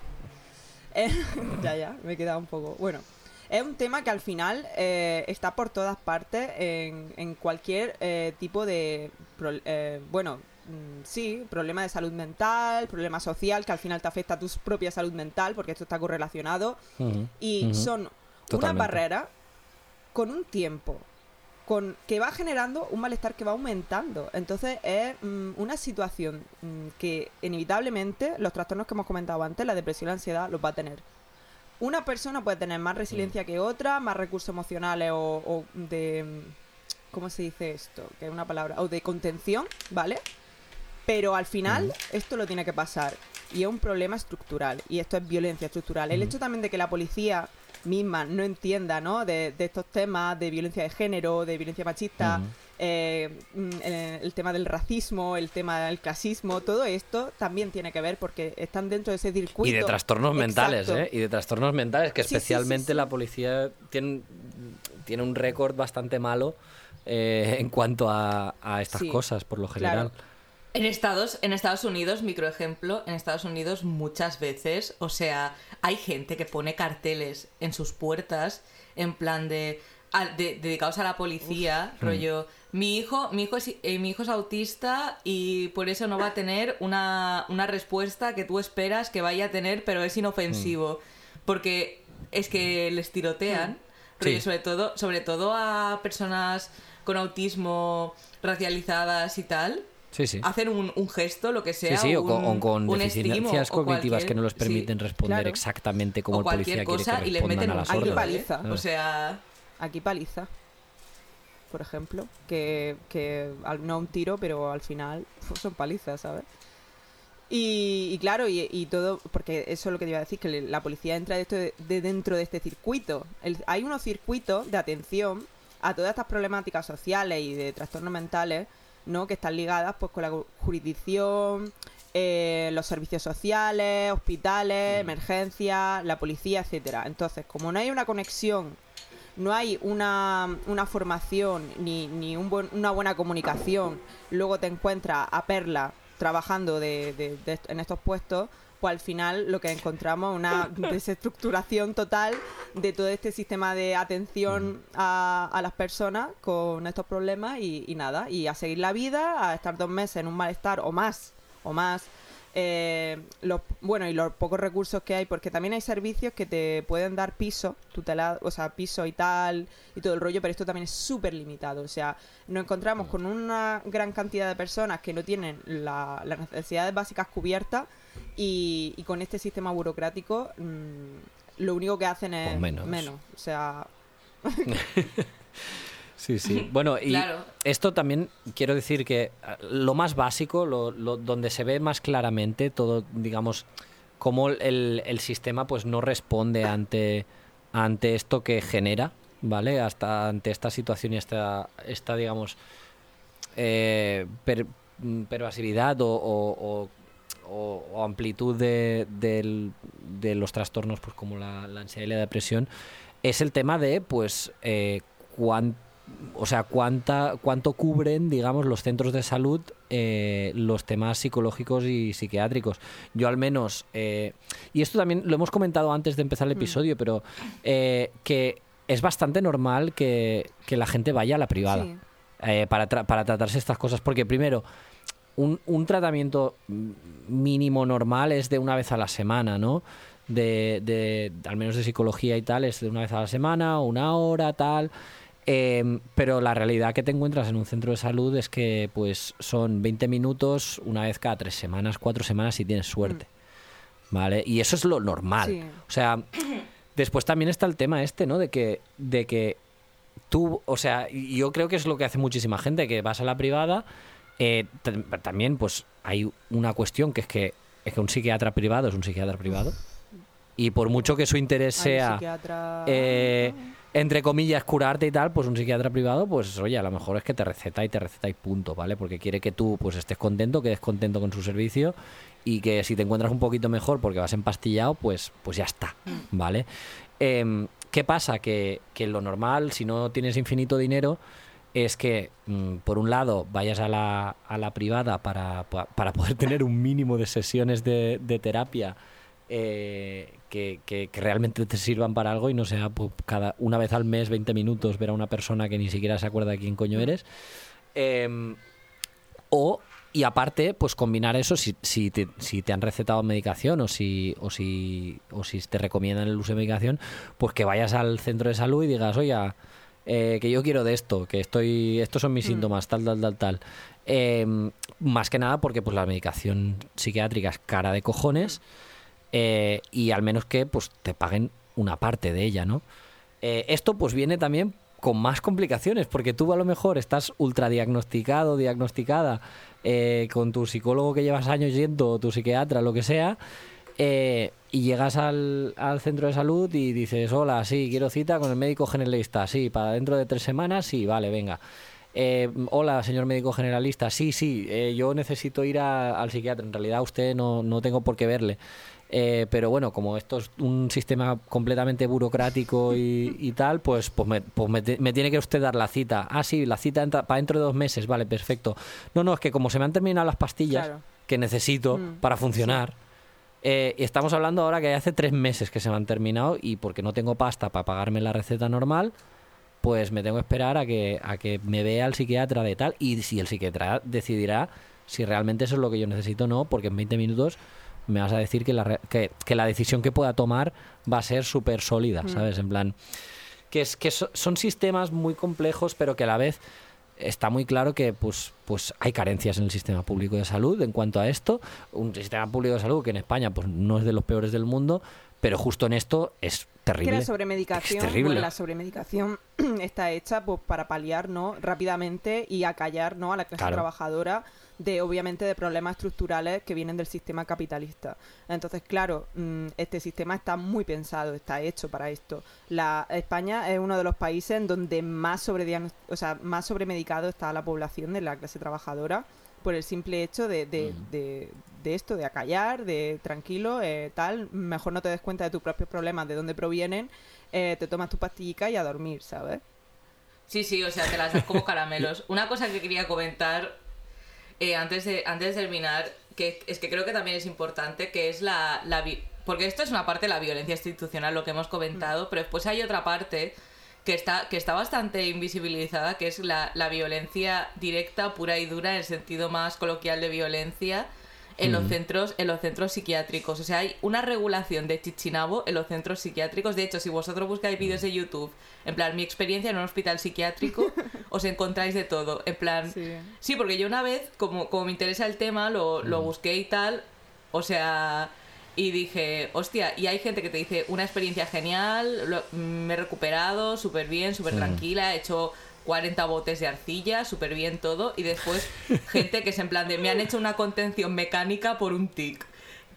C: Eh, ya, ya, me he quedado un poco... Bueno, es un tema que al final eh, está por todas partes en, en cualquier eh, tipo de... pro- eh, bueno, mm, sí, problema de salud mental, problema social, que al final te afecta a tu propia salud mental, porque esto está correlacionado. Y son
A: Totalmente.
C: una barrera con un tiempo con que va generando un malestar que va aumentando. Entonces es mm, una situación mm, que inevitablemente los trastornos que hemos comentado antes, la depresión y la ansiedad, los va a tener. Una persona puede tener más resiliencia que otra, más recursos emocionales o, o de... mm, ¿Cómo se dice esto? Que es una palabra. O de contención, ¿vale? Pero al final esto lo tiene que pasar. Y es un problema estructural. Y esto es violencia estructural. El hecho también de que la policía misma no entienda, ¿no? De, de estos temas de violencia de género, de violencia machista, eh, mm, eh, el tema del racismo, el tema del clasismo, todo esto también tiene que ver porque están dentro de ese circuito.
A: Y de trastornos mentales. ¿eh? Y de trastornos mentales, que
C: Sí, sí, sí,
A: especialmente
C: sí.
A: la policía tiene, tiene un récord bastante malo eh, en cuanto a, a estas cosas, por lo general.
C: claro.
B: En Estados, en Estados Unidos, microejemplo, en Estados Unidos muchas veces, o sea, hay gente que pone carteles en sus puertas en plan de, a- de- dedicados a la policía, rollo, mi hijo, mi hijo es, eh, mi hijo es autista y por eso no va a tener una, una respuesta que tú esperas que vaya a tener, pero es inofensivo, porque es que les tirotean, rollo,
A: Sí.
B: sobre todo, sobre todo a personas con autismo racializadas y tal
A: Sí, sí.
B: hacen un, un gesto, lo que
A: Sí,
B: sea.
A: sí, o con,
B: un-
A: o con
B: un
A: deficiencias cognitivas que no les
B: sí,
A: permiten responder
C: claro.
A: exactamente como
B: o
A: el policía quiere que
B: y les meten
A: a las
C: Aquí
A: órdenes.
C: paliza.
A: Ah.
B: O sea,
C: Aquí paliza, por ejemplo, que, que al- no un tiro, pero al final pues, son palizas, ¿sabes? Y, y claro, y, y todo, porque eso es lo que te iba a decir, que le- la policía entra de, esto de, de dentro de este circuito. El- hay unos circuitos de atención a todas estas problemáticas sociales y de trastornos mentales, ¿no? Que están ligadas pues con la jurisdicción, eh, los servicios sociales, hospitales, emergencias, la policía, etcétera. Entonces, como no hay una conexión no hay una, una formación ni, ni un buen- una buena comunicación, luego te encuentras a Perla trabajando de, de- de en estos puestos, pues al final lo que encontramos es una desestructuración total de todo este sistema de atención a, a las personas con estos problemas y, y nada, y a seguir la vida, a estar dos meses en un malestar o más, o más. eh, los, bueno, y los pocos recursos que hay, porque también hay servicios que te pueden dar piso, tutela, o sea, piso y tal, y todo el rollo, pero esto también es súper limitado. O sea, nos encontramos con una gran cantidad de personas que no tienen la- las necesidades básicas cubiertas y, y con este sistema burocrático mm, lo único que hacen es
A: Pues menos.
C: O sea,
A: Sí, sí. Bueno, y
B: Claro.
A: esto también quiero decir que ah, lo más básico, lo, lo- donde se ve más claramente todo, digamos, cómo el, el sistema pues no responde ante, ante esto que genera, ¿vale? Hasta ante esta situación y esta, esta digamos, eh, per- mm, pervasividad o, o- o- o- o amplitud de, de los trastornos pues como la, la ansiedad y la depresión es el tema de pues eh, cuán- o sea cuánta cuánto cubren digamos los centros de salud eh, los temas psicológicos y psiquiátricos yo al menos eh, y esto también lo hemos comentado antes de empezar el episodio pero eh, que es bastante normal que, que la gente vaya a la privada
C: sí.
A: eh, para, tra- para tratarse estas cosas. Porque primero, un, un tratamiento mm, mínimo normal es de una vez a la semana, ¿no? De, de- al menos de psicología y tal, es de una vez a la semana, una hora, tal. Eh, pero la realidad que te encuentras en un centro de salud es que pues son 20 minutos una vez cada tres semanas, cuatro semanas si tienes suerte. ¿Vale? Y eso es lo normal.
C: Sí.
A: O sea, después también está el tema este, ¿no? De que, de que tú, o sea, yo creo que es lo que hace muchísima gente, que vas a la privada, eh, también pues hay una cuestión que es que, es que un psiquiatra privado es un psiquiatra privado. Y por mucho que su interés sea,
C: psiquiatra-
A: eh, entre comillas, curarte y tal, pues un psiquiatra privado, pues oye, a lo mejor es que te receta y te receta y punto, ¿vale? Porque quiere que tú pues estés contento, quedes contento con su servicio y que si te encuentras un poquito mejor porque vas empastillado, pues, pues ya está, ¿vale? Em, ¿Qué pasa? Que, que lo normal, si no tienes infinito dinero, es que, mm, por un lado, vayas a la, a la privada para, pa- para poder tener un mínimo de sesiones de, de terapia eh, que, que- realmente te sirvan para algo y no sea pues, cada una vez al mes, 20 minutos, ver a una persona que ni siquiera se acuerda de quién coño eres. Em, o, y aparte, pues combinar eso si, si, te, si te han recetado medicación o si, o, si, o si te recomiendan el uso de medicación, pues que vayas al centro de salud y digas, oye, eh, que yo quiero de esto, que estoy, estos son mis síntomas, tal, tal, tal, tal. Em, más que nada porque pues la medicación psiquiátrica es cara de cojones eh, y al menos que pues te paguen una parte de ella, ¿no? Eh, esto pues viene también con más complicaciones, porque tú a lo mejor estás ultra diagnosticado, diagnosticada, eh, con tu psicólogo que llevas años yendo, o tu psiquiatra, lo que sea, eh, y llegas al, al centro de salud y dices, hola, sí, quiero cita con el médico generalista, sí, para dentro de tres semanas, sí, vale, venga. Eh, hola, señor médico generalista, sí, sí, eh, yo necesito ir a- al psiquiatra, en realidad usted no, no tengo por qué verle. Eh, pero bueno, como esto es un sistema completamente burocrático y, y tal, pues, pues, me, pues me, te- me tiene que usted dar la cita. Ah, sí, la cita entra para dentro de dos meses, vale, perfecto. No, no, es que como se me han terminado las pastillas
C: Claro.
A: que necesito
C: Mm,
A: para funcionar, eh, y estamos hablando ahora que hace tres meses que se me han terminado y porque no tengo pasta para pagarme la receta normal, pues me tengo que esperar a que, a que me vea el psiquiatra de tal y si el psiquiatra decidirá si realmente eso es lo que yo necesito o no, porque en 20 minutos me vas a decir que la, que, que la decisión que pueda tomar va a ser súper sólida, ¿sabes? En plan, que, es, que so- son sistemas muy complejos, pero que a la vez está muy claro que pues, pues hay carencias en el sistema público de salud en cuanto a esto. Un sistema público de salud que en España pues, no es de los peores del mundo, pero justo en esto es
C: Que
A: terrible.
C: la sobremedicación,
A: Es terrible.
C: bueno, la sobremedicación está hecha pues, para paliar ¿no? rápidamente y acallar ¿no? a la clase
A: Claro.
C: trabajadora de obviamente de problemas estructurales que vienen del sistema capitalista. Entonces, claro, mm, este sistema está muy pensado, está hecho para esto. La España es uno de los países en donde más sobre o sea, más sobremedicado está la población de la clase trabajadora por el simple hecho de, de, de- de esto, de acallar, de tranquilo, eh, tal, mejor no te des cuenta de tus propios problemas, de dónde provienen, eh, te tomas tu pastillica y a dormir, ¿sabes?
B: Sí, sí, o sea, te las das como caramelos. Una cosa que quería comentar eh, antes, de, antes de terminar, que es que creo que también es importante, que es la, la Porque esto es una parte de la violencia institucional, lo que hemos comentado, pero después hay otra parte que está, que está bastante invisibilizada, que es la, la violencia directa, pura y dura, en el sentido más coloquial de violencia, en los centros en los centros psiquiátricos. O sea, hay una regulación de chichinabo en los centros psiquiátricos. De hecho, si vosotros buscáis vídeos de YouTube, en plan, mi experiencia en un hospital psiquiátrico, os encontráis de todo. En plan,
C: Sí.
B: Sí, porque yo una vez, como, como me interesa el tema, lo, lo busqué y tal, o sea, y dije, hostia, y hay gente que te dice, una experiencia genial, lo- me he recuperado súper bien, súper
A: Sí.
B: tranquila, he hecho 40 botes de arcilla, súper bien todo, y después gente que es en plan de, me han hecho una contención mecánica por un tic.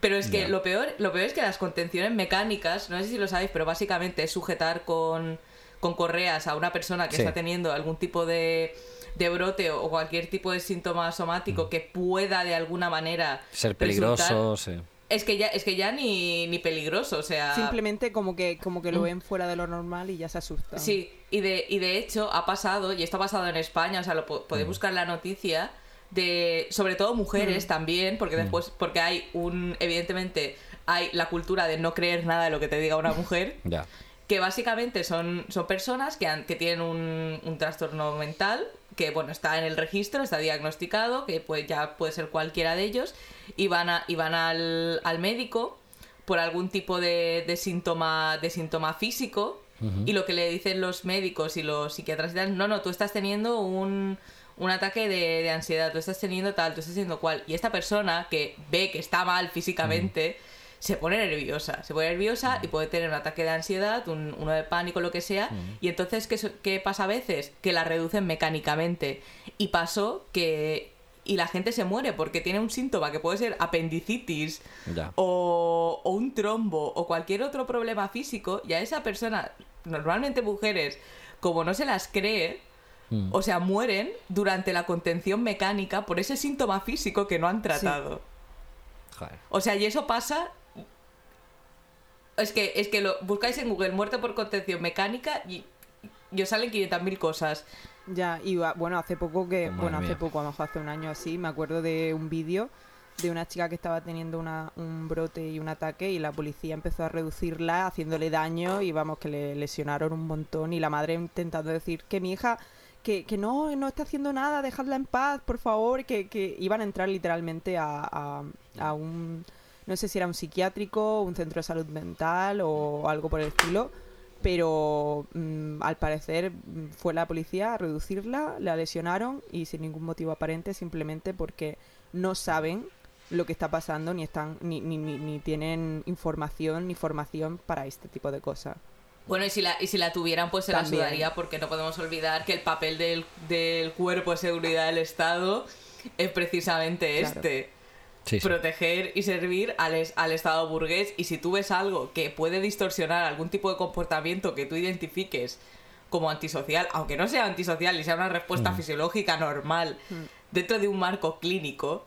B: Pero es que lo peor, lo peor es que las contenciones mecánicas, no sé si lo sabéis, pero básicamente es sujetar con, con correas a una persona que
A: Sí.
B: está teniendo algún tipo de, de brote o cualquier tipo de síntoma somático que pueda de alguna manera
A: Ser
B: resultar-
A: peligroso, sí.
B: Es que ya, es que ya ni, ni peligroso, o sea.
C: Simplemente como que, como que lo ven fuera de lo normal y ya se asustan.
B: Mm. Sí, y de, y de hecho ha pasado, y esto ha pasado en España, o sea, lo po- podéis buscar la noticia, de sobre todo mujeres también, porque después, porque hay un, evidentemente, hay la cultura de no creer nada de lo que te diga una mujer,
A: Ya.
B: que básicamente son, son personas que, han- que tienen un, un trastorno mental, que bueno, está en el registro, está diagnosticado, que puede, ya puede ser cualquiera de ellos, y van, a, y van al, al médico por algún tipo de, de síntoma, de síntoma físico, y lo que le dicen los médicos y los psiquiatras y tal, no, no, tú estás teniendo un, un ataque de, de ansiedad, tú estás teniendo tal, tú estás teniendo cual, y esta persona que ve que está mal físicamente, se pone nerviosa, se pone nerviosa y puede tener un ataque de ansiedad, un- uno de pánico, lo que sea, y entonces, ¿qué, ¿qué pasa a veces? Que la reducen mecánicamente. Y pasó que... Y la gente se muere porque tiene un síntoma que puede ser apendicitis
A: Ya.
B: o, o un trombo o cualquier otro problema físico y a esa persona, normalmente mujeres, como no se las cree,
A: Mm.
B: o sea, mueren durante la contención mecánica por ese síntoma físico que no han tratado.
A: Joder.
B: O sea, y eso pasa. Es que, es que lo buscáis en Google muerte por contención mecánica y, y os salen 500.000 cosas.
C: Ya, y bueno, hace poco que,
A: Madre
C: bueno, hace
A: mía.
C: poco, a lo mejor hace un año así, me acuerdo de un vídeo de una chica que estaba teniendo una, un brote y un ataque y la policía empezó a reducirla haciéndole daño y vamos, que le lesionaron un montón y la madre intentando decir que mi hija, que, que no, no está haciendo nada, dejadla en paz, por favor, que, que iban a entrar literalmente a, a, a un, no sé si era un psiquiátrico, un centro de salud mental o algo por el estilo pero mm, al parecer mm, fue la policía a reducirla, la lesionaron y sin ningún motivo aparente, simplemente porque no saben lo que está pasando ni están ni, ni, ni, ni tienen información ni formación para este tipo de cosas.
B: Bueno, y si la, y si la tuvieran, pues se la
C: También.
B: sudaría, porque no podemos olvidar que el papel del, del cuerpo de seguridad del Estado es precisamente
C: Claro.
B: este.
A: Sí, sí.
B: proteger y servir al, es- al Estado burgués y si tú ves algo que puede distorsionar algún tipo de comportamiento que tú identifiques como antisocial, aunque no sea antisocial y sea una respuesta fisiológica normal dentro de un marco clínico,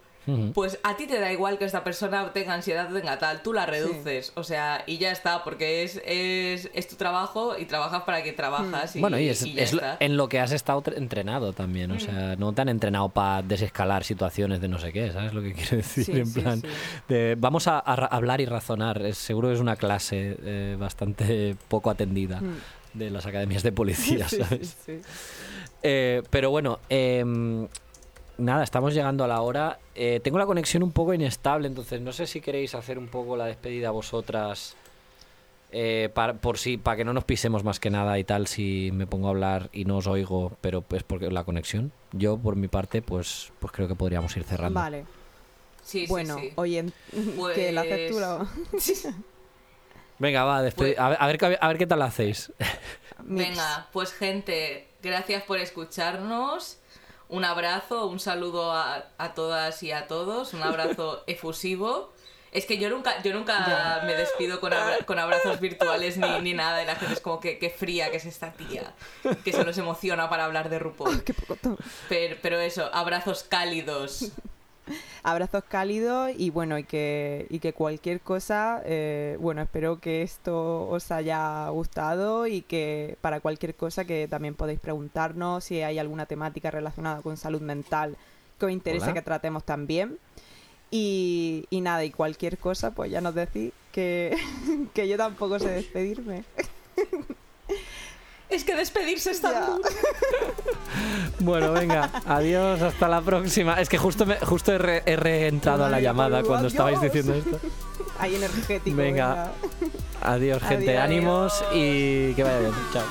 B: Pues a ti te da igual que esta persona tenga ansiedad o tenga tal, tú la reduces, o sea, y ya está, porque es, es, es tu trabajo y trabajas para que trabajas. Y,
A: Bueno, y es,
B: y ya
A: es lo-
B: está.
A: en lo que has estado tre- entrenado también, o sea, no te han entrenado para desescalar situaciones de no sé qué, ¿sabes lo que quiero decir?
C: Sí,
A: en
C: sí,
A: plan,
C: sí.
A: de, vamos a, hablar y razonar, es- seguro que es una clase eh, bastante poco atendida
C: Mm.
A: de las academias de policía, ¿sabes?
C: sí, sí.
A: Eh, pero bueno, em, nada, estamos llegando a la hora. Eh, tengo la conexión un poco inestable, entonces no sé si queréis hacer un poco la despedida vosotras. eh, para, por si, para que no nos pisemos más que nada y tal, si me pongo a hablar y no os oigo, pero pues porque la conexión. Yo, por mi parte, pues, pues creo que podríamos ir cerrando.
C: Vale.
B: Sí, sí,
C: bueno,
B: sí.
C: oye, que la haces tú la-
A: Venga, va, despedi-
B: Pues-
A: a, ver, a, ver, qué- a ver qué tal la hacéis.
B: Venga, pues gente, gracias por escucharnos. Un abrazo, un saludo a, a todas y a todos, un abrazo efusivo. Es que yo nunca, yo nunca
C: Ya.
B: me despido con, abra- con abrazos virtuales ni, ni nada y la gente es como que, que fría que es esta tía, que se nos emociona para hablar de RuPaul. Pero, pero eso, abrazos cálidos.
C: Abrazos cálidos y bueno, y que, y que cualquier cosa, eh, bueno, espero que esto os haya gustado y que para cualquier cosa que también podéis preguntarnos si hay alguna temática relacionada con salud mental que os interese
A: Hola.
C: que tratemos también. Y, y nada, y cualquier cosa, pues ya nos decís que, que yo tampoco sé despedirme.
B: Es que despedirse está
C: Ya.
B: duro.
A: Bueno, venga, adiós, hasta la próxima. Es que justo, me- justo he, re- he reentrado a la llamada
C: adiós.
A: cuando estabais diciendo esto.
C: Ahí energético.
A: Venga.
C: venga.
A: Adiós, gente.
C: Adiós.
A: Ánimos y que vaya bien. Chao.